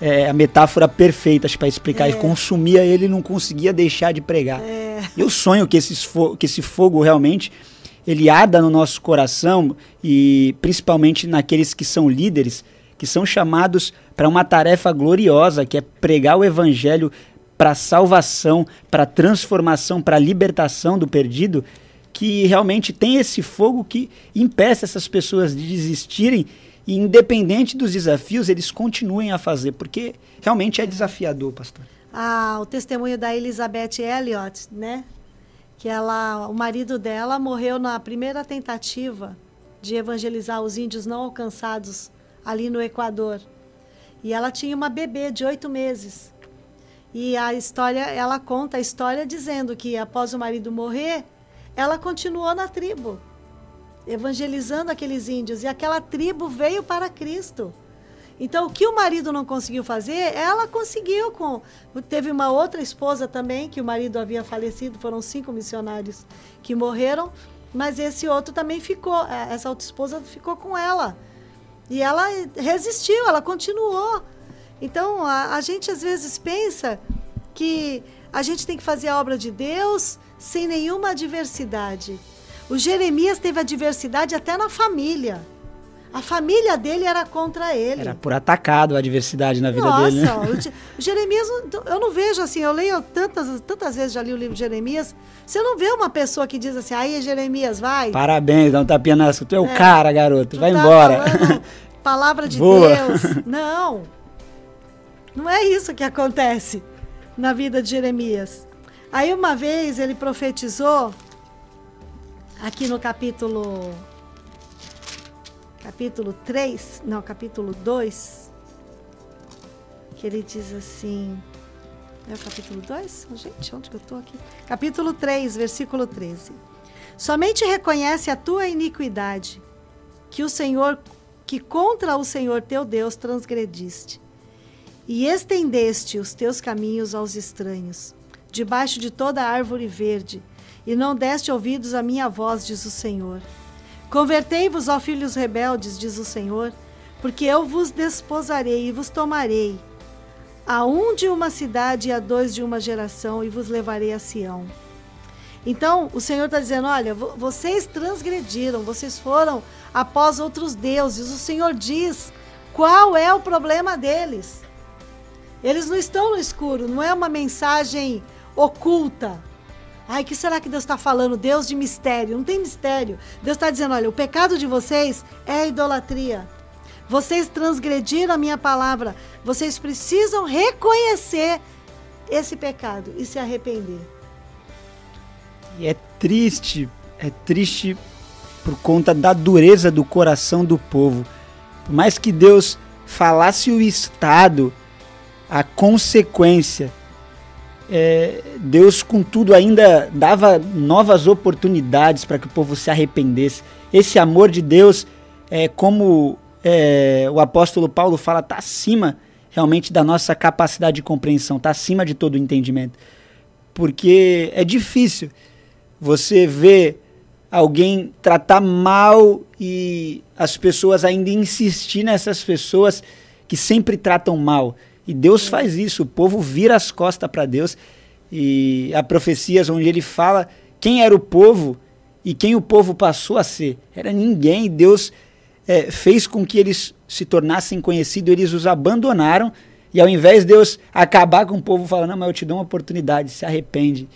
é, a metáfora perfeita para explicar. Ele é. consumia ele não conseguia deixar de pregar. É. Eu sonho que, esses que esse fogo realmente ele arda no nosso coração e principalmente naqueles que são líderes, que são chamados para uma tarefa gloriosa, que é pregar o evangelho para salvação, para transformação, para libertação do perdido, que realmente tem esse fogo que impeça essas pessoas de desistirem e independente dos desafios, eles continuem a fazer, porque realmente é desafiador, pastor. Ah, o testemunho da Elizabeth Elliot, né? Que ela, o marido dela morreu na primeira tentativa de evangelizar os índios não alcançados ali no Equador. E ela tinha uma bebê de oito meses. E a história, ela conta a história dizendo que após o marido morrer, ela continuou na tribo evangelizando aqueles índios e aquela tribo veio para Cristo. Então, o que o marido não conseguiu fazer, ela conseguiu com. Teve uma outra esposa também, que o marido havia falecido, foram cinco missionários que morreram, mas esse outro também ficou, é, essa outra esposa ficou com ela. E ela resistiu, ela continuou. Então, a, a gente às vezes pensa que a gente tem que fazer a obra de Deus sem nenhuma adversidade. O Jeremias teve adversidade até na família. A família dele era contra ele. Era por atacado a adversidade na vida Nossa, dele. Né? o Jeremias, eu não vejo assim, eu leio tantas, tantas vezes, já li o livro de Jeremias, você não vê uma pessoa que diz assim, aí Jeremias, vai. Parabéns, dá um tapinha na Tu é o é, cara, garoto, vai tá embora. palavra de Deus. Não. Não é isso que acontece na vida de Jeremias. Aí uma vez ele profetizou aqui no capítulo capítulo 3, não, capítulo 2, que ele diz assim, é o capítulo 2? gente, onde que eu estou aqui? Capítulo 3, versículo 13. Somente reconhece a tua iniquidade, que o Senhor, que contra o Senhor teu Deus transgrediste, e estendeste os teus caminhos aos estranhos, debaixo de toda árvore verde, e não deste ouvidos à minha voz, diz o Senhor. Convertei-vos, ó filhos rebeldes, diz o Senhor, porque eu vos desposarei e vos tomarei, a um de uma cidade e a dois de uma geração, e vos levarei a Sião. Então, o Senhor está dizendo: olha, vocês transgrediram, vocês foram após outros deuses. O Senhor diz qual é o problema deles. Eles não estão no escuro, não é uma mensagem oculta. Ai, que será que Deus está falando? Deus de mistério. Não tem mistério. Deus está dizendo: olha, o pecado de vocês é idolatria. Vocês transgrediram a minha palavra. Vocês precisam reconhecer esse pecado e se arrepender. E é triste, é triste por conta da dureza do coração do povo. Por mais que Deus falasse o estado, a consequência é, Deus, contudo, ainda dava novas oportunidades para que o povo se arrependesse. Esse amor de Deus, é, como é, o apóstolo Paulo fala, está acima realmente da nossa capacidade de compreensão, está acima de todo o entendimento. Porque é difícil você ver alguém tratar mal e as pessoas ainda insistir nessas pessoas que sempre tratam mal. E Deus faz isso, o povo vira as costas para Deus. E há profecias onde ele fala quem era o povo e quem o povo passou a ser. Era ninguém. Deus é, fez com que eles se tornassem conhecidos, eles os abandonaram. E ao invés de Deus acabar com o povo falando, não, mas eu te dou uma oportunidade, se arrepende.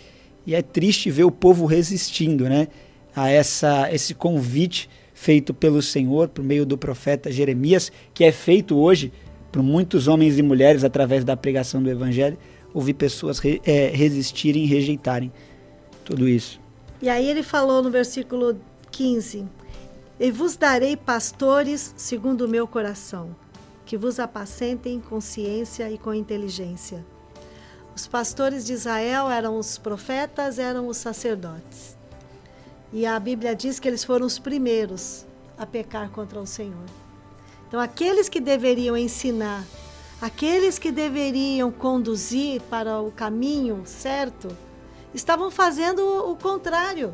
E é triste ver o povo resistindo né, a essa, esse convite feito pelo Senhor por meio do profeta Jeremias, que é feito hoje por muitos homens e mulheres através da pregação do Evangelho, ouvir pessoas re, é, resistirem e rejeitarem tudo isso. E aí ele falou no versículo 15: E vos darei pastores segundo o meu coração, que vos apacentem com ciência e com inteligência. Os pastores de Israel eram os profetas, eram os sacerdotes. E a Bíblia diz que eles foram os primeiros a pecar contra o Senhor. Então, aqueles que deveriam ensinar aqueles que deveriam conduzir para o caminho certo, estavam fazendo o contrário.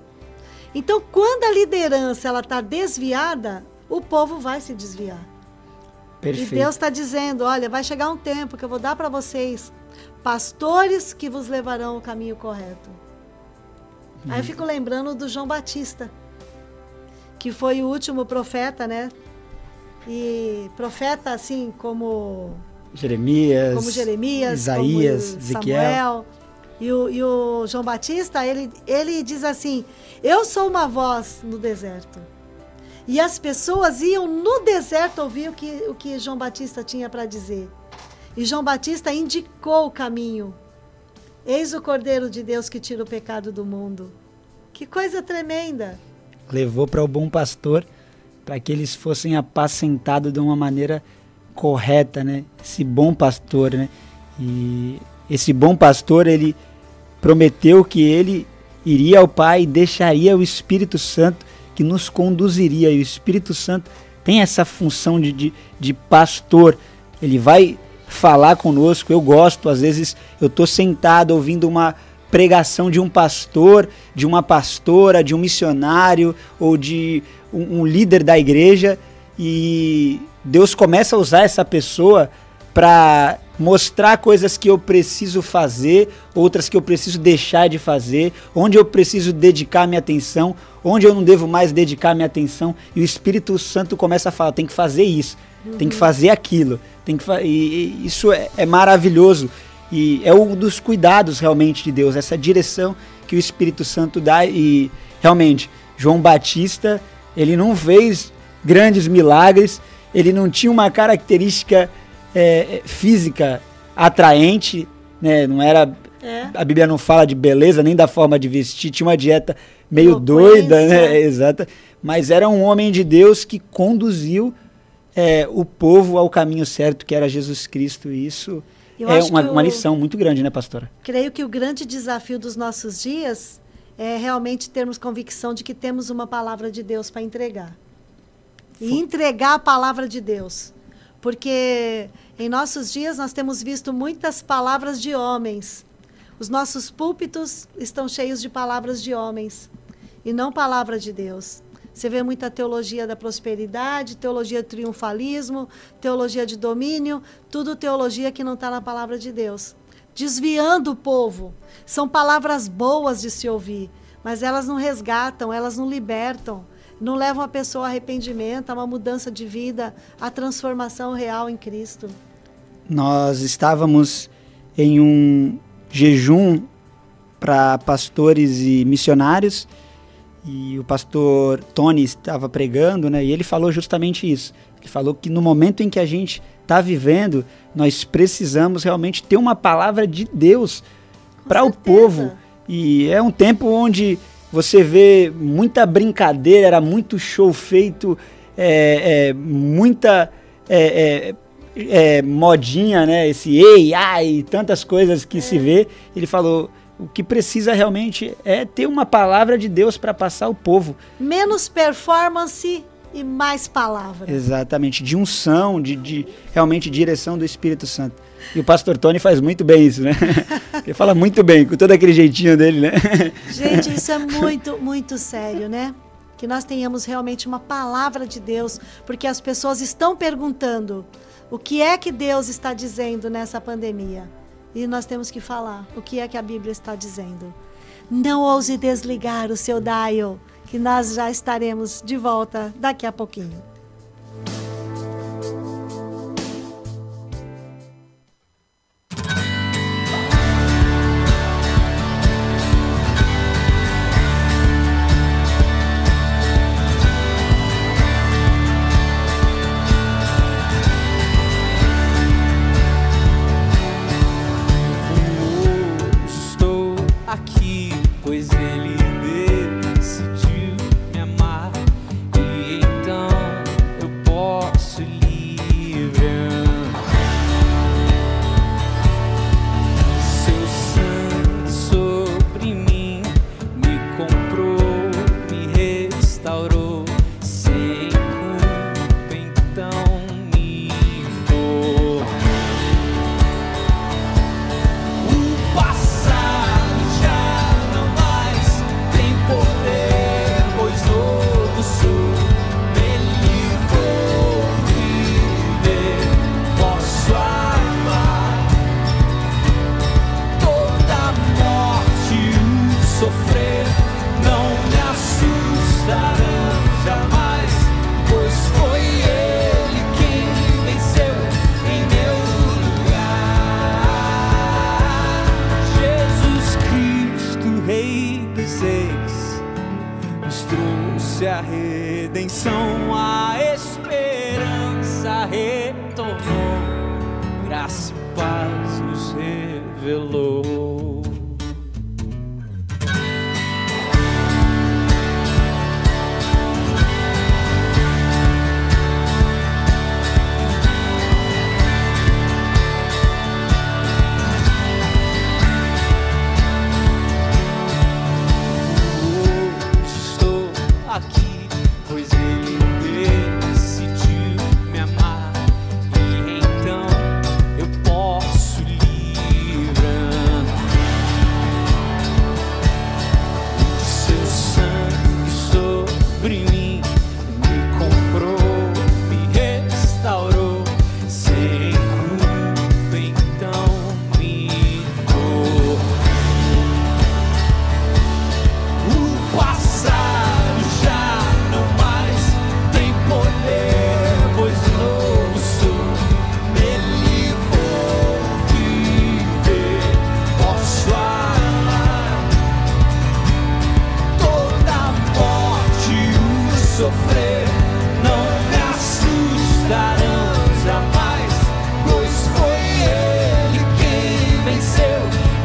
Então, quando a liderança ela está desviada, o povo vai se desviar. Perfeito. E Deus está dizendo: olha, vai chegar um tempo que eu vou dar para vocês pastores que vos levarão o caminho correto. Aí eu fico lembrando do João Batista, que foi o último profeta, né? E profeta assim como Jeremias, como Jeremias, Isaías, como Ezequiel. Samuel. E o, e o João Batista, ele, ele diz assim: Eu sou uma voz no deserto. E as pessoas iam no deserto ouvir o que, o que João Batista tinha para dizer. E João Batista indicou o caminho. Eis o Cordeiro de Deus que tira o pecado do mundo. Que coisa tremenda! levou para o bom pastor para que eles fossem apacentados de uma maneira correta, né? Esse bom pastor, né? E esse bom pastor, ele prometeu que ele iria ao Pai e deixaria o Espírito Santo que nos conduziria. E o Espírito Santo tem essa função de, de, de pastor. Ele vai falar conosco. Eu gosto, às vezes eu estou sentado ouvindo uma pregação de um pastor, de uma pastora, de um missionário ou de um, um líder da igreja e Deus começa a usar essa pessoa para mostrar coisas que eu preciso fazer, outras que eu preciso deixar de fazer, onde eu preciso dedicar minha atenção, onde eu não devo mais dedicar minha atenção, e o Espírito Santo começa a falar, tem que fazer isso, tem que fazer aquilo, tem que fa e, e isso é, é maravilhoso. E é um dos cuidados realmente de Deus, essa direção que o Espírito Santo dá. E realmente João Batista, ele não fez grandes milagres, ele não tinha uma característica é, física atraente, né? Não era É. a Bíblia não fala de beleza nem da forma de vestir, tinha uma dieta meio Eloquência. doida, né? Exata. Mas era um homem de Deus que conduziu é, o povo ao caminho certo, que era Jesus Cristo. E isso Eu é uma, o- uma lição muito grande, né, pastora? Creio que o grande desafio dos nossos dias é realmente termos convicção de que temos uma palavra de Deus para entregar. E entregar a palavra de Deus. Porque em nossos dias nós temos visto muitas palavras de homens. Os nossos púlpitos estão cheios de palavras de homens e não palavra de Deus. Você vê muita teologia da prosperidade, teologia do triunfalismo, teologia de domínio, tudo teologia que não está na palavra de Deus. Desviando o povo. São palavras boas de se ouvir, mas elas não resgatam, elas não libertam, não levam a pessoa ao arrependimento, a uma mudança de vida, à transformação real em Cristo. Nós estávamos em um jejum para pastores e missionários e o pastor Tony estava pregando, né? E ele falou justamente isso. Ele falou que no momento em que a gente está vivendo, nós precisamos realmente ter uma palavra de Deus para o povo. E é um tempo onde você vê muita brincadeira, era muito show feito, é, é, muita é, é, é, modinha, né? Esse ei, ai, tantas coisas que se vê. Ele falou. O que precisa realmente é ter uma palavra de Deus para passar ao povo. Menos performance e mais palavra. Exatamente, de unção, de, de realmente direção do Espírito Santo. E o pastor Tony faz muito bem isso, né? Ele fala muito bem, com todo aquele jeitinho dele, né? Gente, isso é muito, muito sério, né? Que nós tenhamos realmente uma palavra de Deus, porque as pessoas estão perguntando o que é que Deus está dizendo nessa pandemia. E nós temos que falar o que é que a Bíblia está dizendo. Não ouse desligar o seu dial, que nós já estaremos de volta daqui a pouquinho.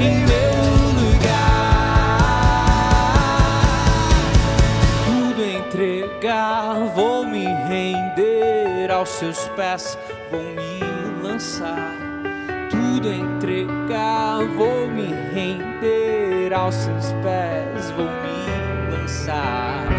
em meu lugar. Tudo entregar, vou me render aos seus pés, vou me lançar. Tudo entregar, vou me render aos seus pés, vou me lançar.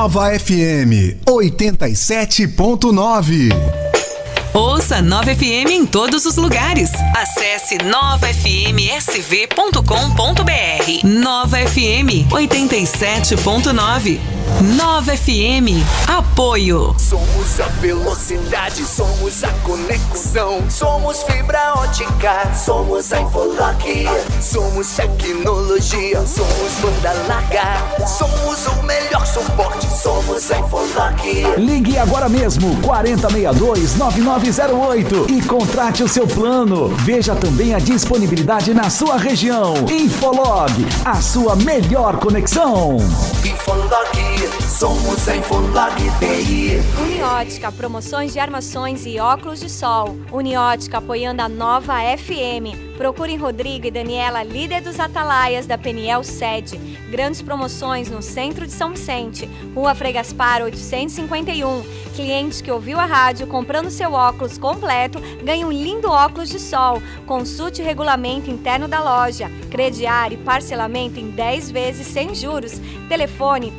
Nova FM 87.9. Ouça Nova FM em todos os lugares. Acesse novafmsv.com.br. Nova FM 87.9. Nova FM, apoio. Somos a velocidade, somos a conexão. Somos fibra ótica, somos a Infolock. Somos tecnologia, somos banda larga. Somos o melhor suporte, somos a Infolock. Ligue agora mesmo, 4062-9908 e contrate o seu plano. Veja também a disponibilidade na sua região. Infolog, a sua melhor conexão somos a Infolog TI. Uniótica, promoções de armações e óculos de sol. Uniótica apoiando a nova FM. Procure em Rodrigo e Daniela, líder dos Atalaias da Peniel Sede. Grandes promoções no centro de São Vicente, Rua Frei Gaspar 851. Cliente que ouviu a rádio comprando seu óculos completo ganha um lindo óculos de sol. Consulte o regulamento interno da loja. Crediário e parcelamento em 10 vezes sem juros. Telefone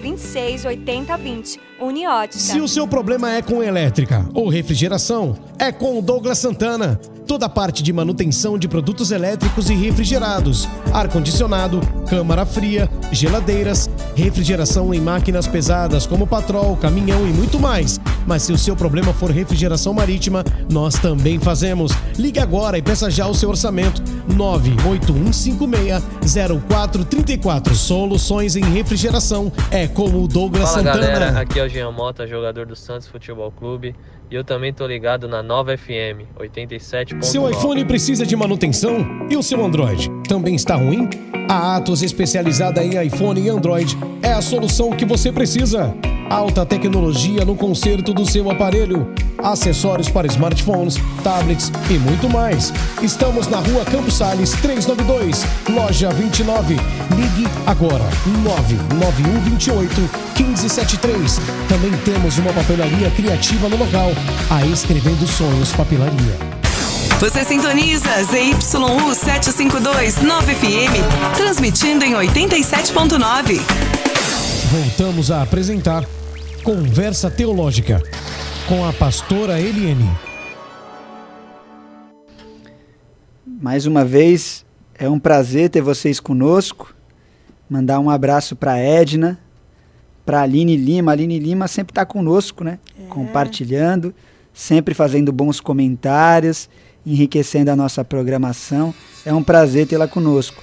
3326 8020. Uniótica. Se o seu problema é com elétrica ou refrigeração, é com o Douglas Santana. Toda a parte de manutenção de produtos elétricos e refrigerados, ar-condicionado, câmara fria, geladeiras, refrigeração em máquinas pesadas como patrol, caminhão e muito mais. Mas se o seu problema for refrigeração marítima, nós também fazemos. Ligue agora e peça já o seu orçamento. 981560434. Soluções em refrigeração é com o Douglas Fala Santana. galera, aqui é o Jean Mota, jogador do Santos Futebol Clube. E eu também tô ligado na nova FM 87.9. Seu iPhone precisa de manutenção? E o seu Android também está ruim? A Atos, especializada em iPhone e Android, é a solução que você precisa. Alta tecnologia no conserto do seu aparelho, acessórios para smartphones, tablets e muito mais. Estamos na rua Campos Sales 392, loja 29. Ligue agora 99128 1573. Também temos uma papelaria criativa no local, a Escrevendo Sonhos Papelaria. Você sintoniza ZYU 752 9FM, transmitindo em 87.9. Voltamos a apresentar Conversa Teológica com a pastora Eliane. Mais uma vez, é um prazer ter vocês conosco. Mandar um abraço para Edna, para Aline Lima. A Aline Lima sempre está conosco, né? Compartilhando, sempre fazendo bons comentários, enriquecendo a nossa programação. É um prazer tê-la conosco.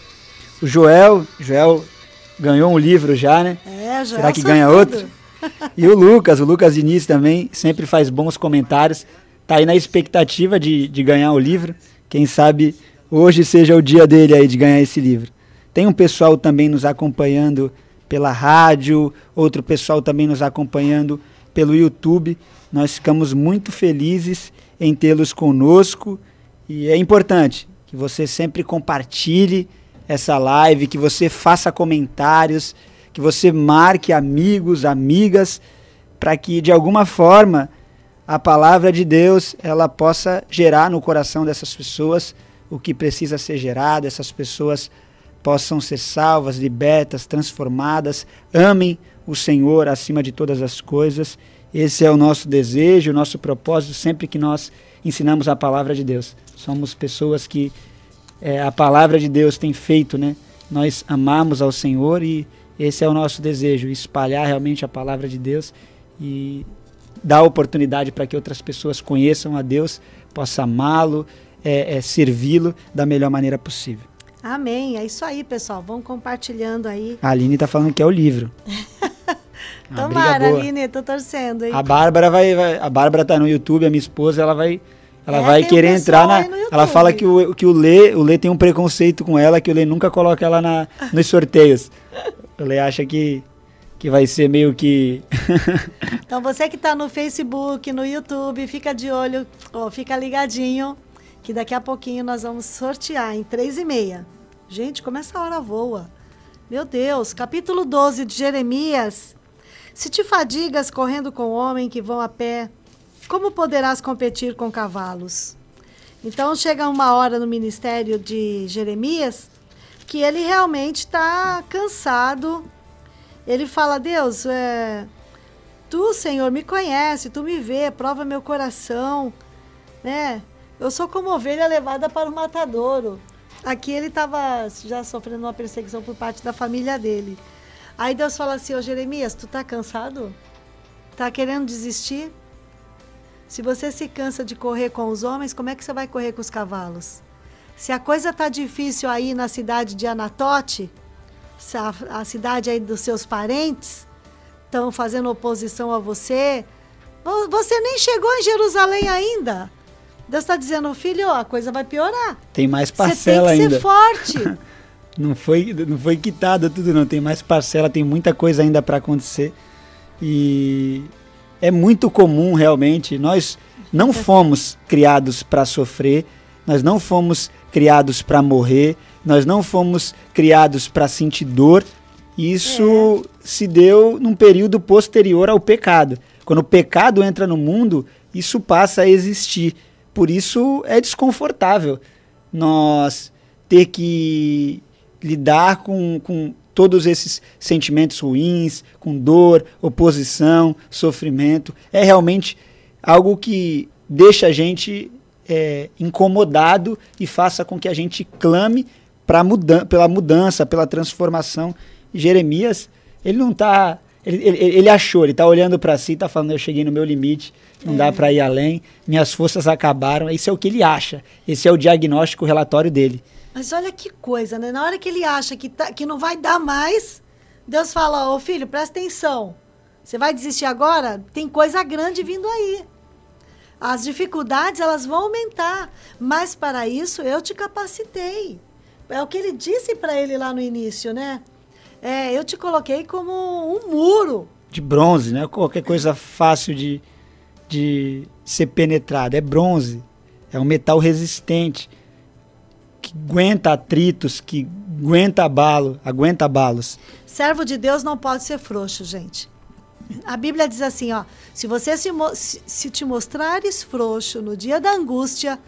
O Joel, Joel ganhou um livro já, né? É, já Será que ganha outro? E o Lucas, o Lucas Diniz também sempre faz bons comentários. Tá aí na expectativa de, de ganhar o livro. Quem sabe hoje seja o dia dele aí de ganhar esse livro. Tem um pessoal também nos acompanhando pela rádio, outro pessoal também nos acompanhando pelo YouTube. Nós ficamos muito felizes em tê-los conosco e é importante que você sempre compartilhe essa live, que você faça comentários, que você marque amigos, amigas, para que de alguma forma a palavra de Deus ela possa gerar no coração dessas pessoas o que precisa ser gerado, essas pessoas possam ser salvas, libertas, transformadas, amem o Senhor acima de todas as coisas. Esse é o nosso desejo, o nosso propósito sempre que nós ensinamos a palavra de Deus. Somos pessoas que é, a palavra de Deus tem feito, né? Nós amamos ao Senhor e esse é o nosso desejo, espalhar realmente a palavra de Deus e dar oportunidade para que outras pessoas conheçam a Deus, possam amá-lo, é, é, servi-lo da melhor maneira possível. Amém. É isso aí, pessoal. Vão compartilhando aí. A Aline está falando que é o livro. Tomara. Aline, tô torcendo, hein? A Bárbara vai, vai- a Bárbara tá no YouTube, a minha esposa, ela vai ela É, vai querer entrar na ela fala que o que o Lê, o Lê tem um preconceito com ela, que o Lê nunca coloca ela na nos sorteios. O Lê acha que que vai ser meio que Então você que está no Facebook, no YouTube, fica de olho, ó, fica ligadinho, que daqui a pouquinho nós vamos sortear em três e meia. Gente, como essa hora voa. Meu Deus, capítulo 12 de Jeremias. Se te fadigas correndo com homem que vão a pé, como poderás competir com cavalos? Então chega uma hora no ministério de Jeremias que ele realmente está cansado. Ele fala: Deus, é, Tu, Senhor, me conhece, tu me vê, prova meu coração, né? Eu sou como ovelha levada para o matadouro. Aqui ele estava já sofrendo uma perseguição por parte da família dele. Aí Deus fala assim, ô Jeremias, tu tá cansado? Tá querendo desistir? Se você se cansa de correr com os homens, como é que você vai correr com os cavalos? Se a coisa tá difícil aí na cidade de Anatote, a, a cidade aí dos seus parentes, estão fazendo oposição a você. Vo- Você nem chegou em Jerusalém ainda. Deus está dizendo, filho, a coisa vai piorar. tem mais Você tem que parcela ser ainda. forte. Não foi, não foi quitado tudo, não. Tem mais parcela, tem muita coisa ainda para acontecer. E é muito comum, realmente. Nós não fomos criados para sofrer, nós não fomos criados para morrer, nós não fomos criados para sentir dor. Isso se deu num período posterior ao pecado. Quando o pecado entra no mundo, isso passa a existir. Por isso é desconfortável nós ter que lidar com, com todos esses sentimentos ruins, com dor, oposição, sofrimento. É realmente algo que deixa a gente é, incomodado e faça com que a gente clame mudan pela mudança, pela transformação. Jeremias, ele não está. Ele, ele, ele, achou, ele está olhando para si, está falando: Eu cheguei no meu limite, não é. dá para ir além, minhas forças acabaram. Isso é o que ele acha. Esse é o diagnóstico, o relatório dele. Mas olha que coisa, né? Na hora que ele acha que, tá, que não vai dar mais, Deus fala: Ô filho, presta atenção. Você vai desistir agora? Tem coisa grande vindo aí. As dificuldades elas vão aumentar, mas para isso eu te capacitei. É o que ele disse para ele lá no início, né? É, eu te coloquei como um muro. De bronze, né? Qualquer coisa fácil de, de ser penetrada. É bronze. É um metal resistente. Que aguenta atritos, que aguenta abalo, aguenta abalos. Servo de Deus não pode ser frouxo, gente. A Bíblia diz assim, ó, se você se, se, te mostrares frouxo no dia da angústia,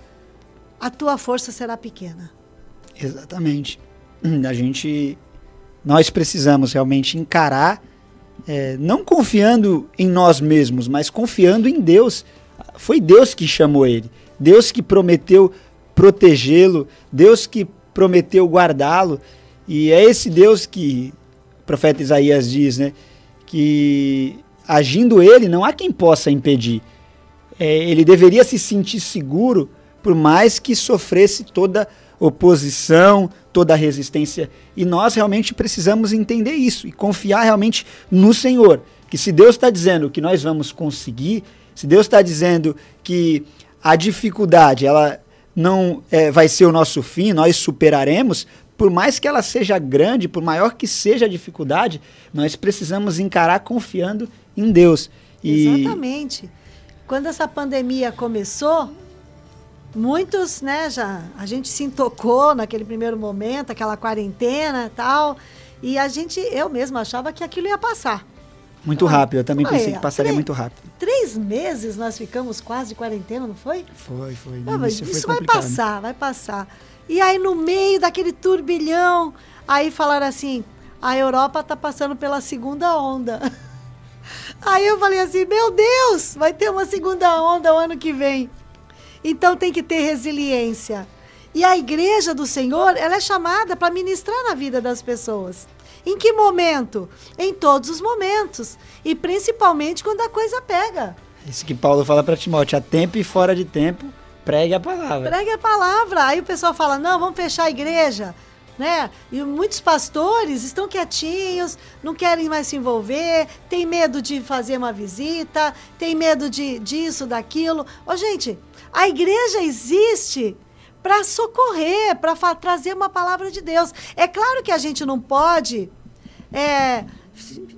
a tua força será pequena. Exatamente. A gente, nós precisamos realmente encarar, é, não confiando em nós mesmos, mas confiando em Deus. Foi Deus que chamou ele, Deus que prometeu protegê-lo, Deus que prometeu guardá-lo. E é esse Deus que o profeta Isaías diz, né? que agindo ele, não há quem possa impedir. É, ele deveria se sentir seguro, por mais que sofresse toda oposição, toda resistência. E nós realmente precisamos entender isso e confiar realmente no Senhor. Que se Deus está dizendo que nós vamos conseguir, se Deus está dizendo que a dificuldade ela não é, vai ser o nosso fim, nós superaremos, por mais que ela seja grande, por maior que seja a dificuldade, nós precisamos encarar confiando em Deus. E... Exatamente. Quando essa pandemia começou, muitos, né, já a gente se intocou naquele primeiro momento, aquela quarentena e tal, e a gente, eu mesma achava que aquilo ia passar. Muito rápido, eu também pensei que passaria três, muito rápido. Três meses nós ficamos quase de quarentena, não foi? Foi, foi. Não, isso foi vai passar, vai passar. E aí, no meio daquele turbilhão, aí falaram assim: a Europa está passando pela segunda onda. Aí eu falei assim: meu Deus, vai ter uma segunda onda o ano que vem. Então tem que ter resiliência. E a igreja do Senhor, ela é chamada para ministrar na vida das pessoas. Em que momento? Em todos os momentos. E principalmente quando a coisa pega. Isso que Paulo fala para Timóteo: a tempo e fora de tempo, Pregue a palavra. Pregue a palavra. Aí o pessoal fala: não, vamos fechar a igreja. Né? E muitos pastores estão quietinhos, não querem mais se envolver, tem medo de fazer uma visita, tem medo de disso, daquilo. Ó, gente, a igreja existe para socorrer, para trazer uma palavra de Deus. É claro que a gente não pode é,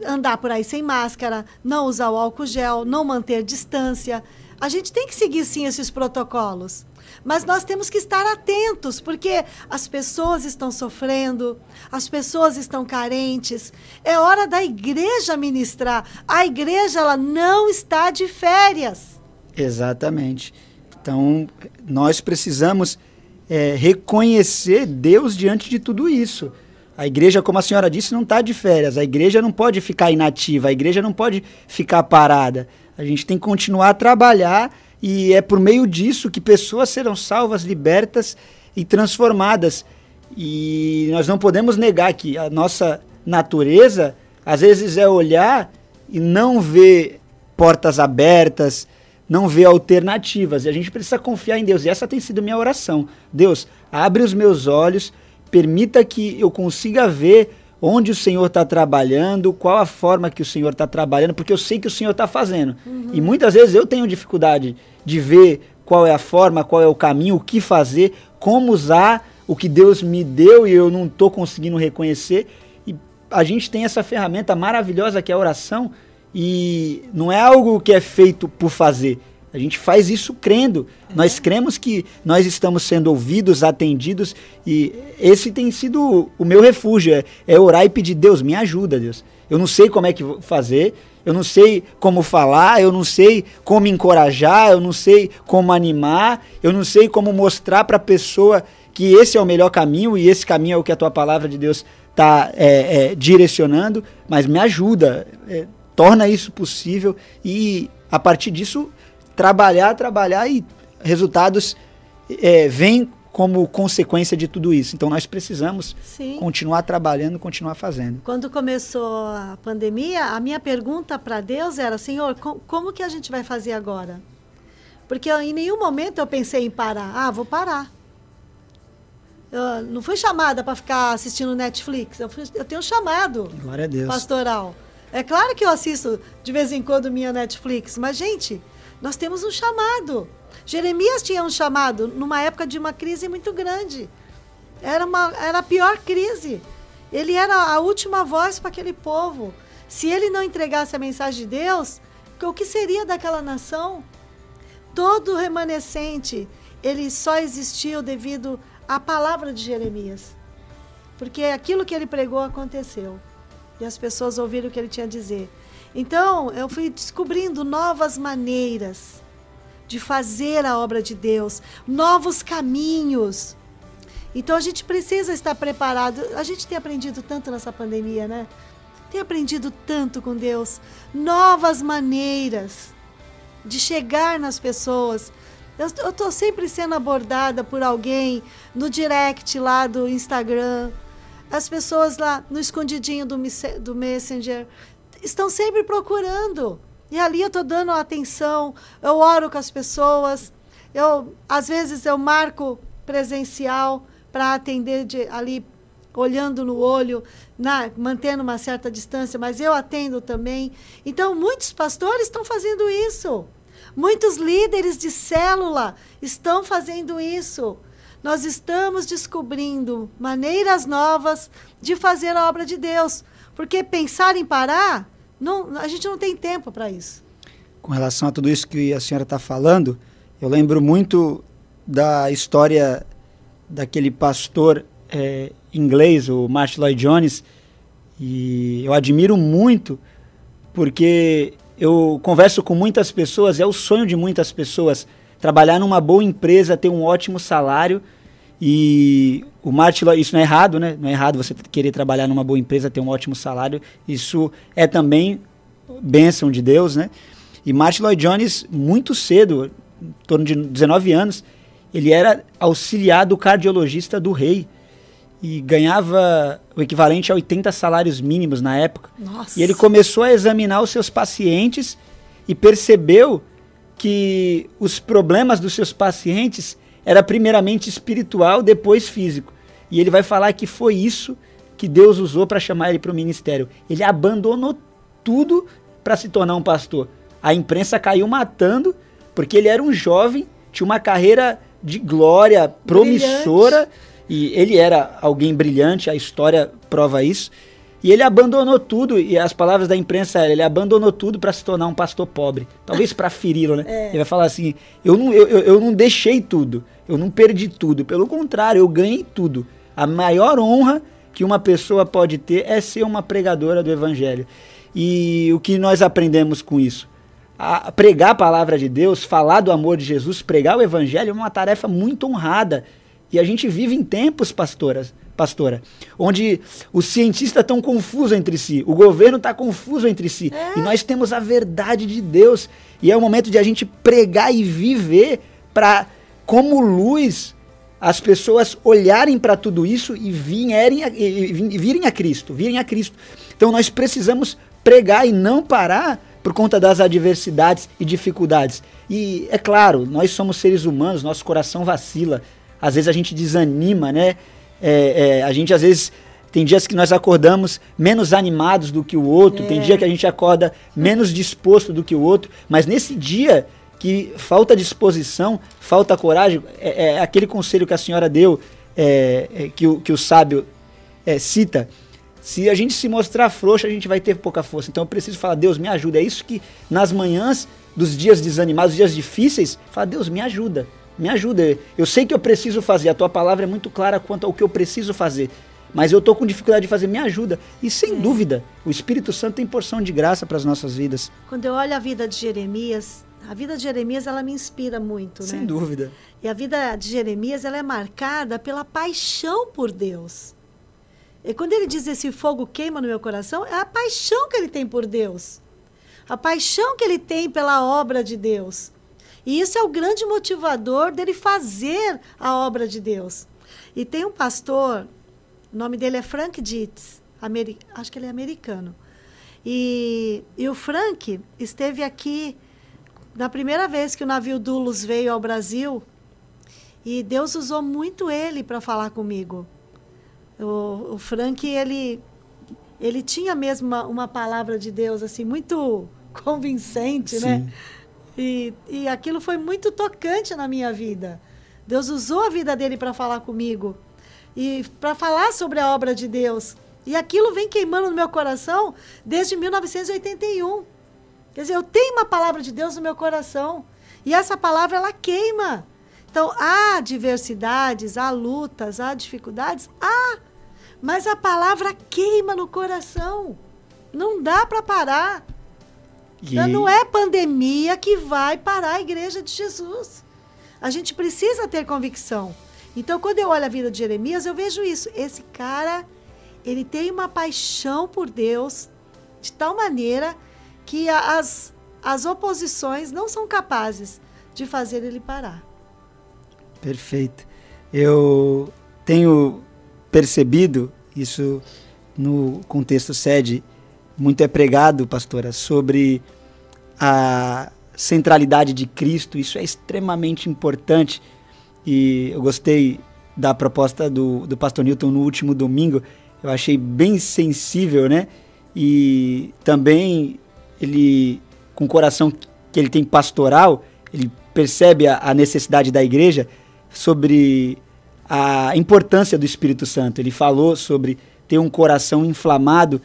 andar por aí sem máscara, não usar o álcool gel, não manter distância. A gente tem que seguir sim esses protocolos. Mas nós temos que estar atentos, porque as pessoas estão sofrendo, as pessoas estão carentes. É hora da igreja ministrar. A igreja ela não está de férias. Exatamente. Então, nós precisamos é, reconhecer Deus diante de tudo isso. A igreja, como a senhora disse, não está de férias. A igreja não pode ficar inativa. A igreja não pode ficar parada. A gente tem que continuar a trabalhar e é por meio disso que pessoas serão salvas, libertas e transformadas. E nós não podemos negar que a nossa natureza, às vezes, é olhar e não ver portas abertas, não ver alternativas. E a gente precisa confiar em Deus. E essa tem sido minha oração. Deus, abre os meus olhos, permita que eu consiga ver onde o Senhor está trabalhando, qual a forma que o Senhor está trabalhando, porque eu sei que o Senhor está fazendo. Uhum. E muitas vezes eu tenho dificuldade de ver qual é a forma, qual é o caminho, o que fazer, como usar o que Deus me deu e eu não estou conseguindo reconhecer. E a gente tem essa ferramenta maravilhosa que é a oração e não é algo que é feito por fazer. A gente faz isso crendo. Nós cremos que nós estamos sendo ouvidos, atendidos e esse tem sido o meu refúgio. É, é orar e pedir, Deus, me ajuda, Deus. Eu não sei como é que vou fazer, eu não sei como falar, eu não sei como encorajar, eu não sei como animar, eu não sei como mostrar para a pessoa que esse é o melhor caminho e esse caminho é o que a tua palavra de Deus está é, é, direcionando, mas me ajuda, é, torna isso possível e a partir disso trabalhar, trabalhar e resultados é, vêm como consequência de tudo isso. Então nós precisamos Sim. continuar trabalhando, continuar fazendo. Quando começou a pandemia, a minha pergunta para Deus era: Senhor, co- como que a gente vai fazer agora? Porque eu, em nenhum momento eu pensei em parar. Ah, vou parar. Eu não fui chamada para ficar assistindo Netflix. Eu, fui- eu tenho um chamado Glória a Deus. pastoral. É claro que eu assisto de vez em quando minha Netflix, mas, gente, nós temos um chamado. Jeremias tinha um chamado numa época de uma crise muito grande. Era, uma, era a pior crise. Ele era a última voz para aquele povo. Se ele não entregasse a mensagem de Deus, o que seria daquela nação? Todo remanescente, ele só existiu devido à palavra de Jeremias. Porque aquilo que ele pregou aconteceu. E as pessoas ouviram o que ele tinha a dizer. Então, eu fui descobrindo novas maneiras de fazer a obra de Deus, novos caminhos. Então a gente precisa estar preparado. A gente tem aprendido tanto nessa pandemia, né? Tem aprendido tanto com Deus, novas maneiras de chegar nas pessoas. Eu estou sempre sendo abordada por alguém no direct lá do Instagram. As pessoas lá no escondidinho do, do Messenger estão sempre procurando. E ali eu estou dando atenção, eu oro com as pessoas. Eu, às vezes eu marco presencial para atender de, ali olhando no olho, na, mantendo uma certa distância, mas eu atendo também. Então, muitos pastores estão fazendo isso. Muitos líderes de célula estão fazendo isso. Nós estamos descobrindo maneiras novas de fazer a obra de Deus. Porque pensar em parar, não, a gente não tem tempo para isso. Com relação a tudo isso que a senhora está falando, eu lembro muito da história daquele pastor eh, inglês, o Martin Lloyd Jones, e eu admiro muito porque eu converso com muitas pessoas, é o sonho de muitas pessoas trabalhar numa boa empresa, ter um ótimo salário e o Martin Lloyd, isso não é errado, né? Não é errado você querer trabalhar numa boa empresa, ter um ótimo salário. Isso é também bênção de Deus, né? E Martin Lloyd Jones, muito cedo, em torno de 19 anos, ele era auxiliar do cardiologista do rei e ganhava o equivalente a 80 salários mínimos na época. Nossa. E ele começou a examinar os seus pacientes e percebeu que os problemas dos seus pacientes era primeiramente espiritual, depois físico. E ele vai falar que foi isso que Deus usou para chamar ele para o ministério. Ele abandonou tudo para se tornar um pastor. A imprensa caiu matando porque ele era um jovem, tinha uma carreira de glória promissora e ele era alguém brilhante, a história prova isso. E ele abandonou tudo, e as palavras da imprensa eram, ele abandonou tudo para se tornar um pastor pobre. Talvez para feri-lo, né? É. Ele vai falar assim: eu não, eu, eu- não deixei tudo, eu não perdi tudo. Pelo contrário, eu ganhei tudo. A maior honra que uma pessoa pode ter é ser uma pregadora do evangelho. E o que nós aprendemos com isso? A pregar a palavra de Deus, falar do amor de Jesus, pregar o evangelho é uma tarefa muito honrada. E a gente vive em tempos, pastoras, pastora, onde os cientistas estão confusos entre si, o governo está confuso entre si, e nós temos a verdade de Deus. E é o momento de a gente pregar e viver para, como luz, as pessoas olharem para tudo isso e, vierem a, e virem a Cristo, virem a Cristo. Então nós precisamos pregar e não parar por conta das adversidades e dificuldades. E é claro, nós somos seres humanos, nosso coração vacila. Às vezes a gente desanima, né? É, é, a gente às vezes tem dias que nós acordamos menos animados do que o outro, tem É. dia que a gente acorda menos disposto do que o outro, mas nesse dia que falta disposição, falta coragem, é, é aquele conselho que a senhora deu é, é, que, o, que o sábio é, cita, se a gente se mostrar frouxo, a gente vai ter pouca força. Então eu preciso falar, Deus, me ajuda. É isso que nas manhãs dos dias desanimados, dos dias difíceis, fala, Deus, me ajuda. Me ajuda. Eu sei que eu preciso fazer. A tua palavra é muito clara quanto ao que eu preciso fazer. Mas eu tô com dificuldade de fazer, me ajuda. E sem dúvida, o Espírito Santo tem porção de graça para as nossas vidas. Quando eu olho a vida de Jeremias, a vida de Jeremias ela me inspira muito, Sem né? dúvida. E a vida de Jeremias ela é marcada pela paixão por Deus. E quando ele diz esse fogo queima no meu coração, é a paixão que ele tem por Deus. A paixão que ele tem pela obra de Deus. E isso é o grande motivador dele fazer a obra de Deus. E tem um pastor, o nome dele é Frank Dietz, acho que ele é americano. E, e o Frank esteve aqui na primeira vez que o navio Dulos veio ao Brasil, e Deus usou muito ele para falar comigo. O, o Frank, ele, ele tinha mesmo uma, uma palavra de Deus assim muito convincente, né? E, e aquilo foi muito tocante na minha vida. Deus usou a vida dele para falar comigo e para falar sobre a obra de Deus. E aquilo vem queimando no meu coração desde 1981. Quer dizer, eu tenho uma palavra de Deus no meu coração. E essa palavra, ela queima. Então, há adversidades, há lutas, há dificuldades? Há. Mas a palavra queima no coração. Não dá para parar. E- Então, Não é pandemia que vai parar a igreja de Jesus. A gente precisa ter convicção. Então, quando eu olho a vida de Jeremias, eu vejo isso. Esse cara, ele tem uma paixão por Deus de tal maneira que as, as oposições não são capazes de fazer ele parar. Perfeito. Eu tenho percebido isso no contexto sede, muito é pregado, pastora, sobre a centralidade de Cristo. Isso é extremamente importante. E eu gostei da proposta do, do pastor Newton no último domingo. Eu achei bem sensível, né? E também ele, com o coração que ele tem pastoral, ele percebe a, a necessidade da igreja sobre a importância do Espírito Santo. Ele falou sobre ter um coração inflamado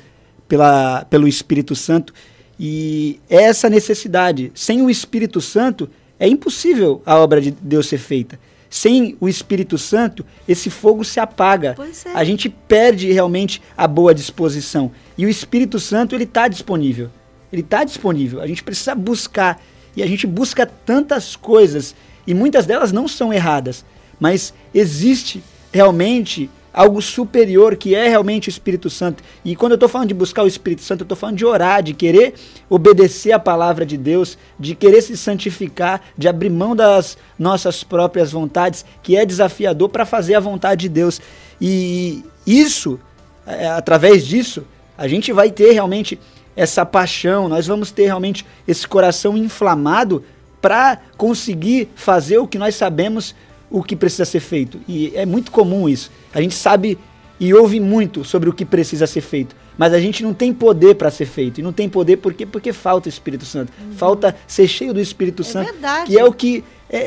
pela, pelo Espírito Santo e é essa necessidade. Sem o Espírito Santo é impossível a obra de Deus ser feita. Sem o Espírito Santo, esse fogo se apaga. É. A gente perde realmente a boa disposição. E o Espírito Santo, ele está disponível. Ele está disponível. A gente precisa buscar. E a gente busca tantas coisas. E muitas delas não são erradas. Mas existe realmente algo superior que é realmente o Espírito Santo. E quando eu estou falando de buscar o Espírito Santo, eu estou falando de orar, de querer obedecer a palavra de Deus, de querer se santificar, de abrir mão das nossas próprias vontades, que é desafiador para fazer a vontade de Deus. E isso, é, através disso, a gente vai ter realmente essa paixão, nós vamos ter realmente esse coração inflamado para conseguir fazer o que nós sabemos o que precisa ser feito. E é muito comum isso. A gente sabe e ouve muito sobre o que precisa ser feito, mas a gente não tem poder para ser feito. E não tem poder por quê? Porque falta o Espírito Santo. Falta ser cheio do Espírito Santo, verdade. que é o que é, é-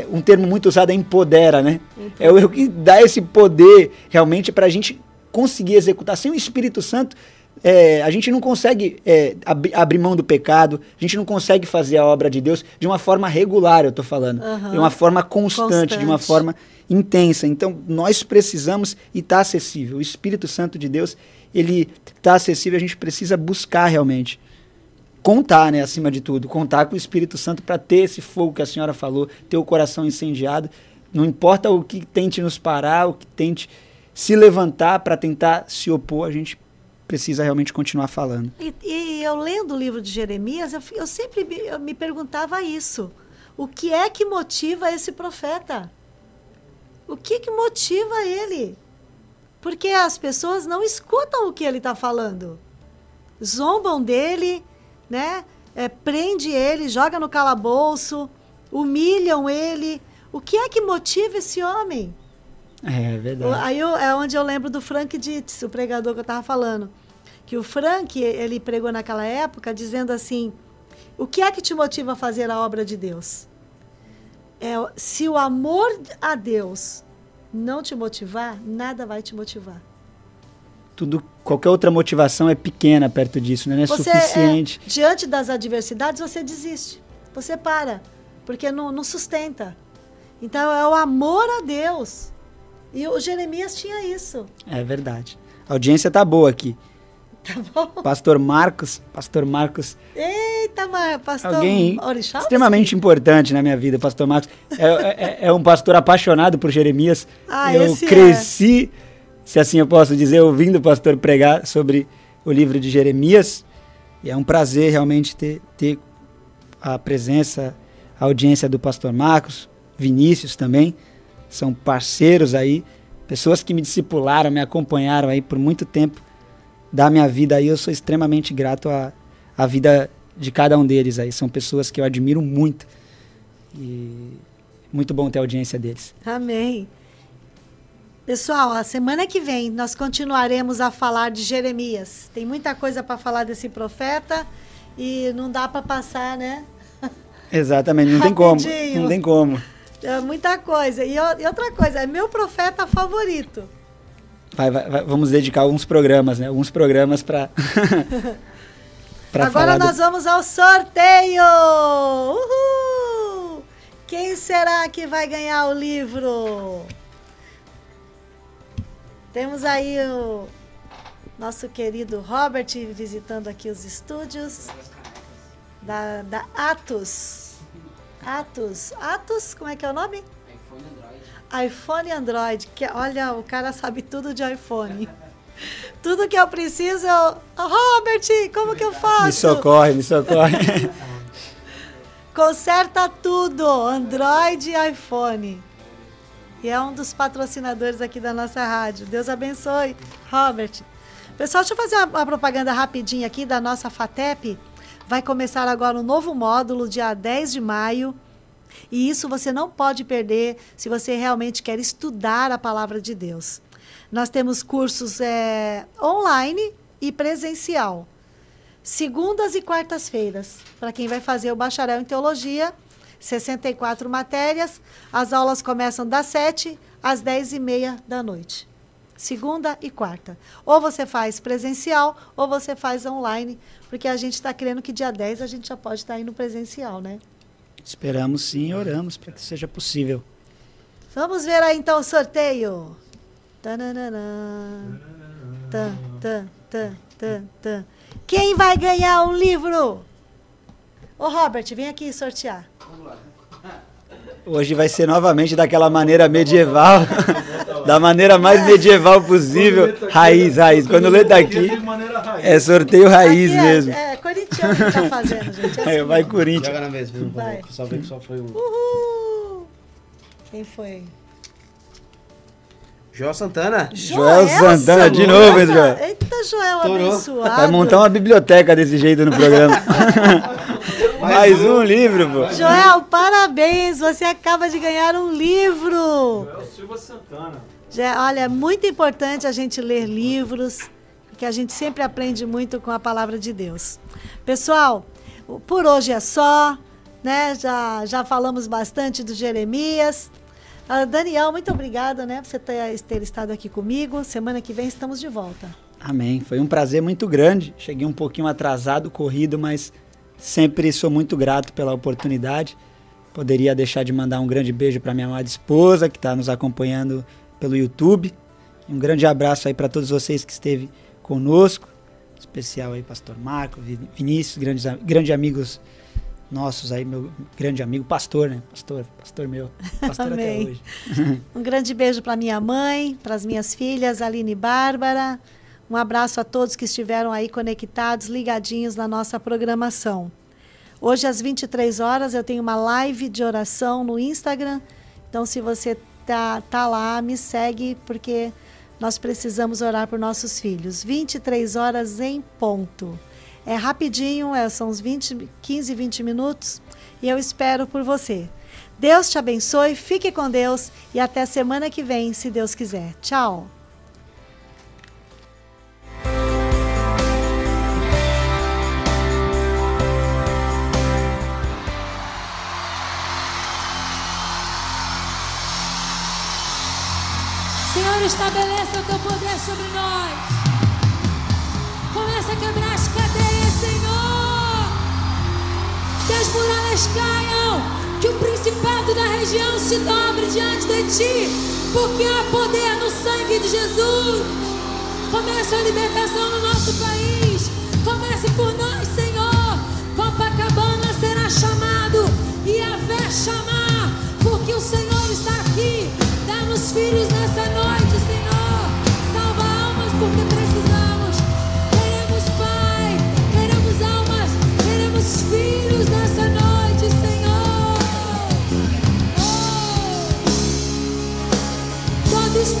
é um termo muito usado é empodera, né? É o, é o que dá esse poder realmente para a gente conseguir executar. Sem o Espírito Santo, é, a gente não consegue é, abri- abrir mão do pecado, a gente não consegue fazer a obra de Deus de uma forma regular, eu estou falando. Aham. De uma forma constante, de uma Constante. forma intensa. Então, nós precisamos e está acessível. O Espírito Santo de Deus, ele está acessível, a gente precisa buscar realmente. Contar, né, acima de tudo. Contar com o Espírito Santo para ter esse fogo que a senhora falou, ter o coração incendiado. Não importa o que tente nos parar, o que tente se levantar para tentar se opor, a gente precisa realmente continuar falando. E, e eu lendo o livro de Jeremias, eu, eu sempre me, eu me perguntava isso. O que é que motiva esse profeta? O que, que motiva ele? Porque as pessoas não escutam o que ele está falando. Zombam dele, né? É, prende ele, joga no calabouço, humilham ele. O que é que motiva esse homem? É O- verdade. Aí eu- é onde eu lembro do Frank Dietz, o pregador que eu estava falando. Que o Frank, ele pregou naquela época dizendo assim: o que é que te motiva a fazer a obra de Deus? É, se o amor a Deus não te motivar, nada vai te motivar. Tudo, qualquer outra motivação é pequena perto disso, né? Não é Você suficiente. é, diante das adversidades, você desiste. Você para, porque não, não sustenta. Então é o amor a Deus. E o Jeremias tinha isso. É verdade. A audiência tá boa aqui. Tá bom? Pastor Marcos, Pastor Marcos, Eita, pastor alguém Orixá? extremamente importante na minha vida, Pastor Marcos. É, é- é um pastor apaixonado por Jeremias. Ah, Eu esse é. cresci, se assim eu posso dizer, ouvindo o pastor pregar sobre o livro de Jeremias. E é um prazer realmente ter, ter a presença, a audiência do Pastor Marcos, Vinícius também. São parceiros aí, pessoas que me discipularam, me acompanharam aí por muito tempo da minha vida aí. Eu sou extremamente grato à, à vida de cada um deles aí. São pessoas que eu admiro muito. E muito bom ter a audiência deles. Amém. Pessoal, a semana que vem nós continuaremos a falar de Jeremias. Tem muita coisa para falar desse profeta e não dá para passar, né? Exatamente, não tem como. Não tem como. É muita coisa. E, e outra coisa, é meu profeta favorito. Vai- vai- vai- vamos dedicar alguns programas, né? Alguns programas para Agora nós vamos ao sorteio! Uhul! Quem será que vai ganhar o livro? Temos aí o nosso querido Robert visitando aqui os estúdios da, da Atos. Atos. Atos, como é que é o nome? iPhone Android. Que, olha, o cara sabe tudo de iPhone. Tudo que eu preciso, eu... "Ah, Robert, como que eu faço? Me socorre, me socorre. Conserta tudo, Android e iPhone. E é um dos patrocinadores aqui da nossa rádio. Deus abençoe, Robert. Pessoal, deixa eu fazer uma, uma propaganda rapidinha aqui da nossa FATEP. Vai começar agora um novo módulo, dia 10 de maio. E isso você não pode perder se você realmente quer estudar a palavra de Deus. Nós temos cursos é, online e presencial. Segundas e quartas-feiras, para quem vai fazer o bacharel em teologia, 64 matérias. As aulas começam das 7 às 10 e meia da noite. Segunda e quarta. Ou você faz presencial ou você faz online, porque a gente está querendo que dia 10 a gente já pode estar indo presencial, né? Esperamos sim e oramos para que seja possível. Vamos ver aí então o sorteio. Tananana. Tan, tan, tan, tan, tan. Quem vai ganhar um livro? Ô Robert, vem aqui sortear. Hoje vai ser novamente daquela maneira medieval, da maneira mais medieval possível, raiz, raiz. Quando lê daqui, é sorteio raiz Aqui é- mesmo. É, corintiano que tá fazendo, gente. É É, assim vai mesmo. Corinthians. Joga na vez, viu? Vai. Só ver que só foi o. Uhul! Quem foi? Joel Santana. Joel Santana de novo, esse Joel. Eita, Joel Estourou. abençoado. Vai montar uma biblioteca desse jeito no programa. Mais um livro, pô. Joel, parabéns, você acaba de ganhar um livro. Silva Santana. Olha, é muito importante a gente ler livros, porque a gente sempre aprende muito com a palavra de Deus. Pessoal, por hoje é só, né? Já, já falamos bastante do Jeremias. Ah, Daniel, muito obrigada, né, por você ter, ter estado aqui comigo. Semana que vem estamos de volta. Amém. Foi um prazer muito grande. Cheguei um pouquinho atrasado, corrido, mas sempre sou muito grato pela oportunidade. Poderia deixar de mandar um grande beijo para minha amada esposa, que está nos acompanhando pelo YouTube. Um grande abraço aí para todos vocês que esteve conosco. Especial aí, Pastor Marco, Vi- Vinícius, grandes, grandes amigos nossos aí, meu grande amigo, pastor, né? Pastor, pastor meu. Pastor até hoje. Um grande beijo para minha mãe, para as minhas filhas, Aline e Bárbara. Um abraço a todos que estiveram aí conectados, ligadinhos na nossa programação. Hoje, às 23 horas, eu tenho uma live de oração no Instagram. Então, se você tá, tá lá, me segue, porque nós precisamos orar por nossos filhos. 23 horas em ponto. É rapidinho, é, são uns 20, 15, 20 minutos. E eu espero por você. Deus te abençoe, fique com Deus e até semana que vem, se Deus quiser. Tchau. Estabeleça o teu poder sobre nós. Começa a quebrar as cadeias, Senhor. Que as muralhas caiam. Que o principado da região se dobre diante de ti. Porque há poder no sangue de Jesus. Começa a libertação no nosso país. Comece por nós, Senhor. Copacabana será chamado. E a fé chamar. Porque o Senhor está aqui. Dá-nos filhos nessa noite.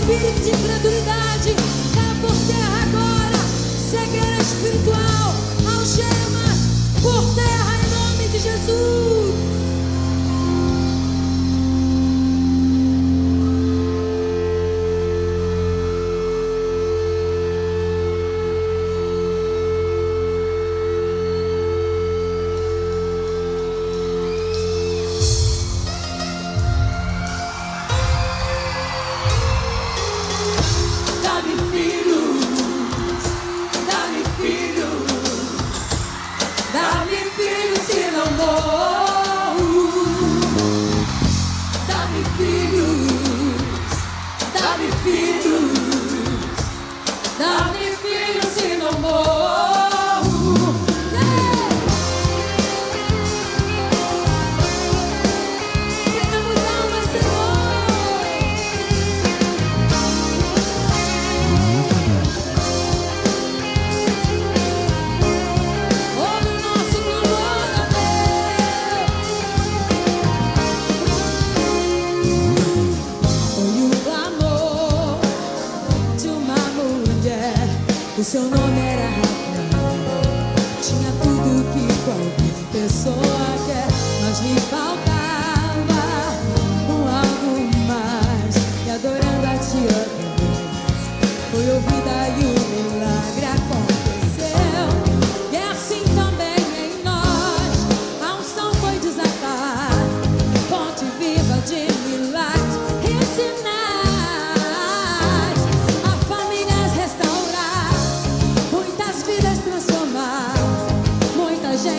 Bizim cimre dünden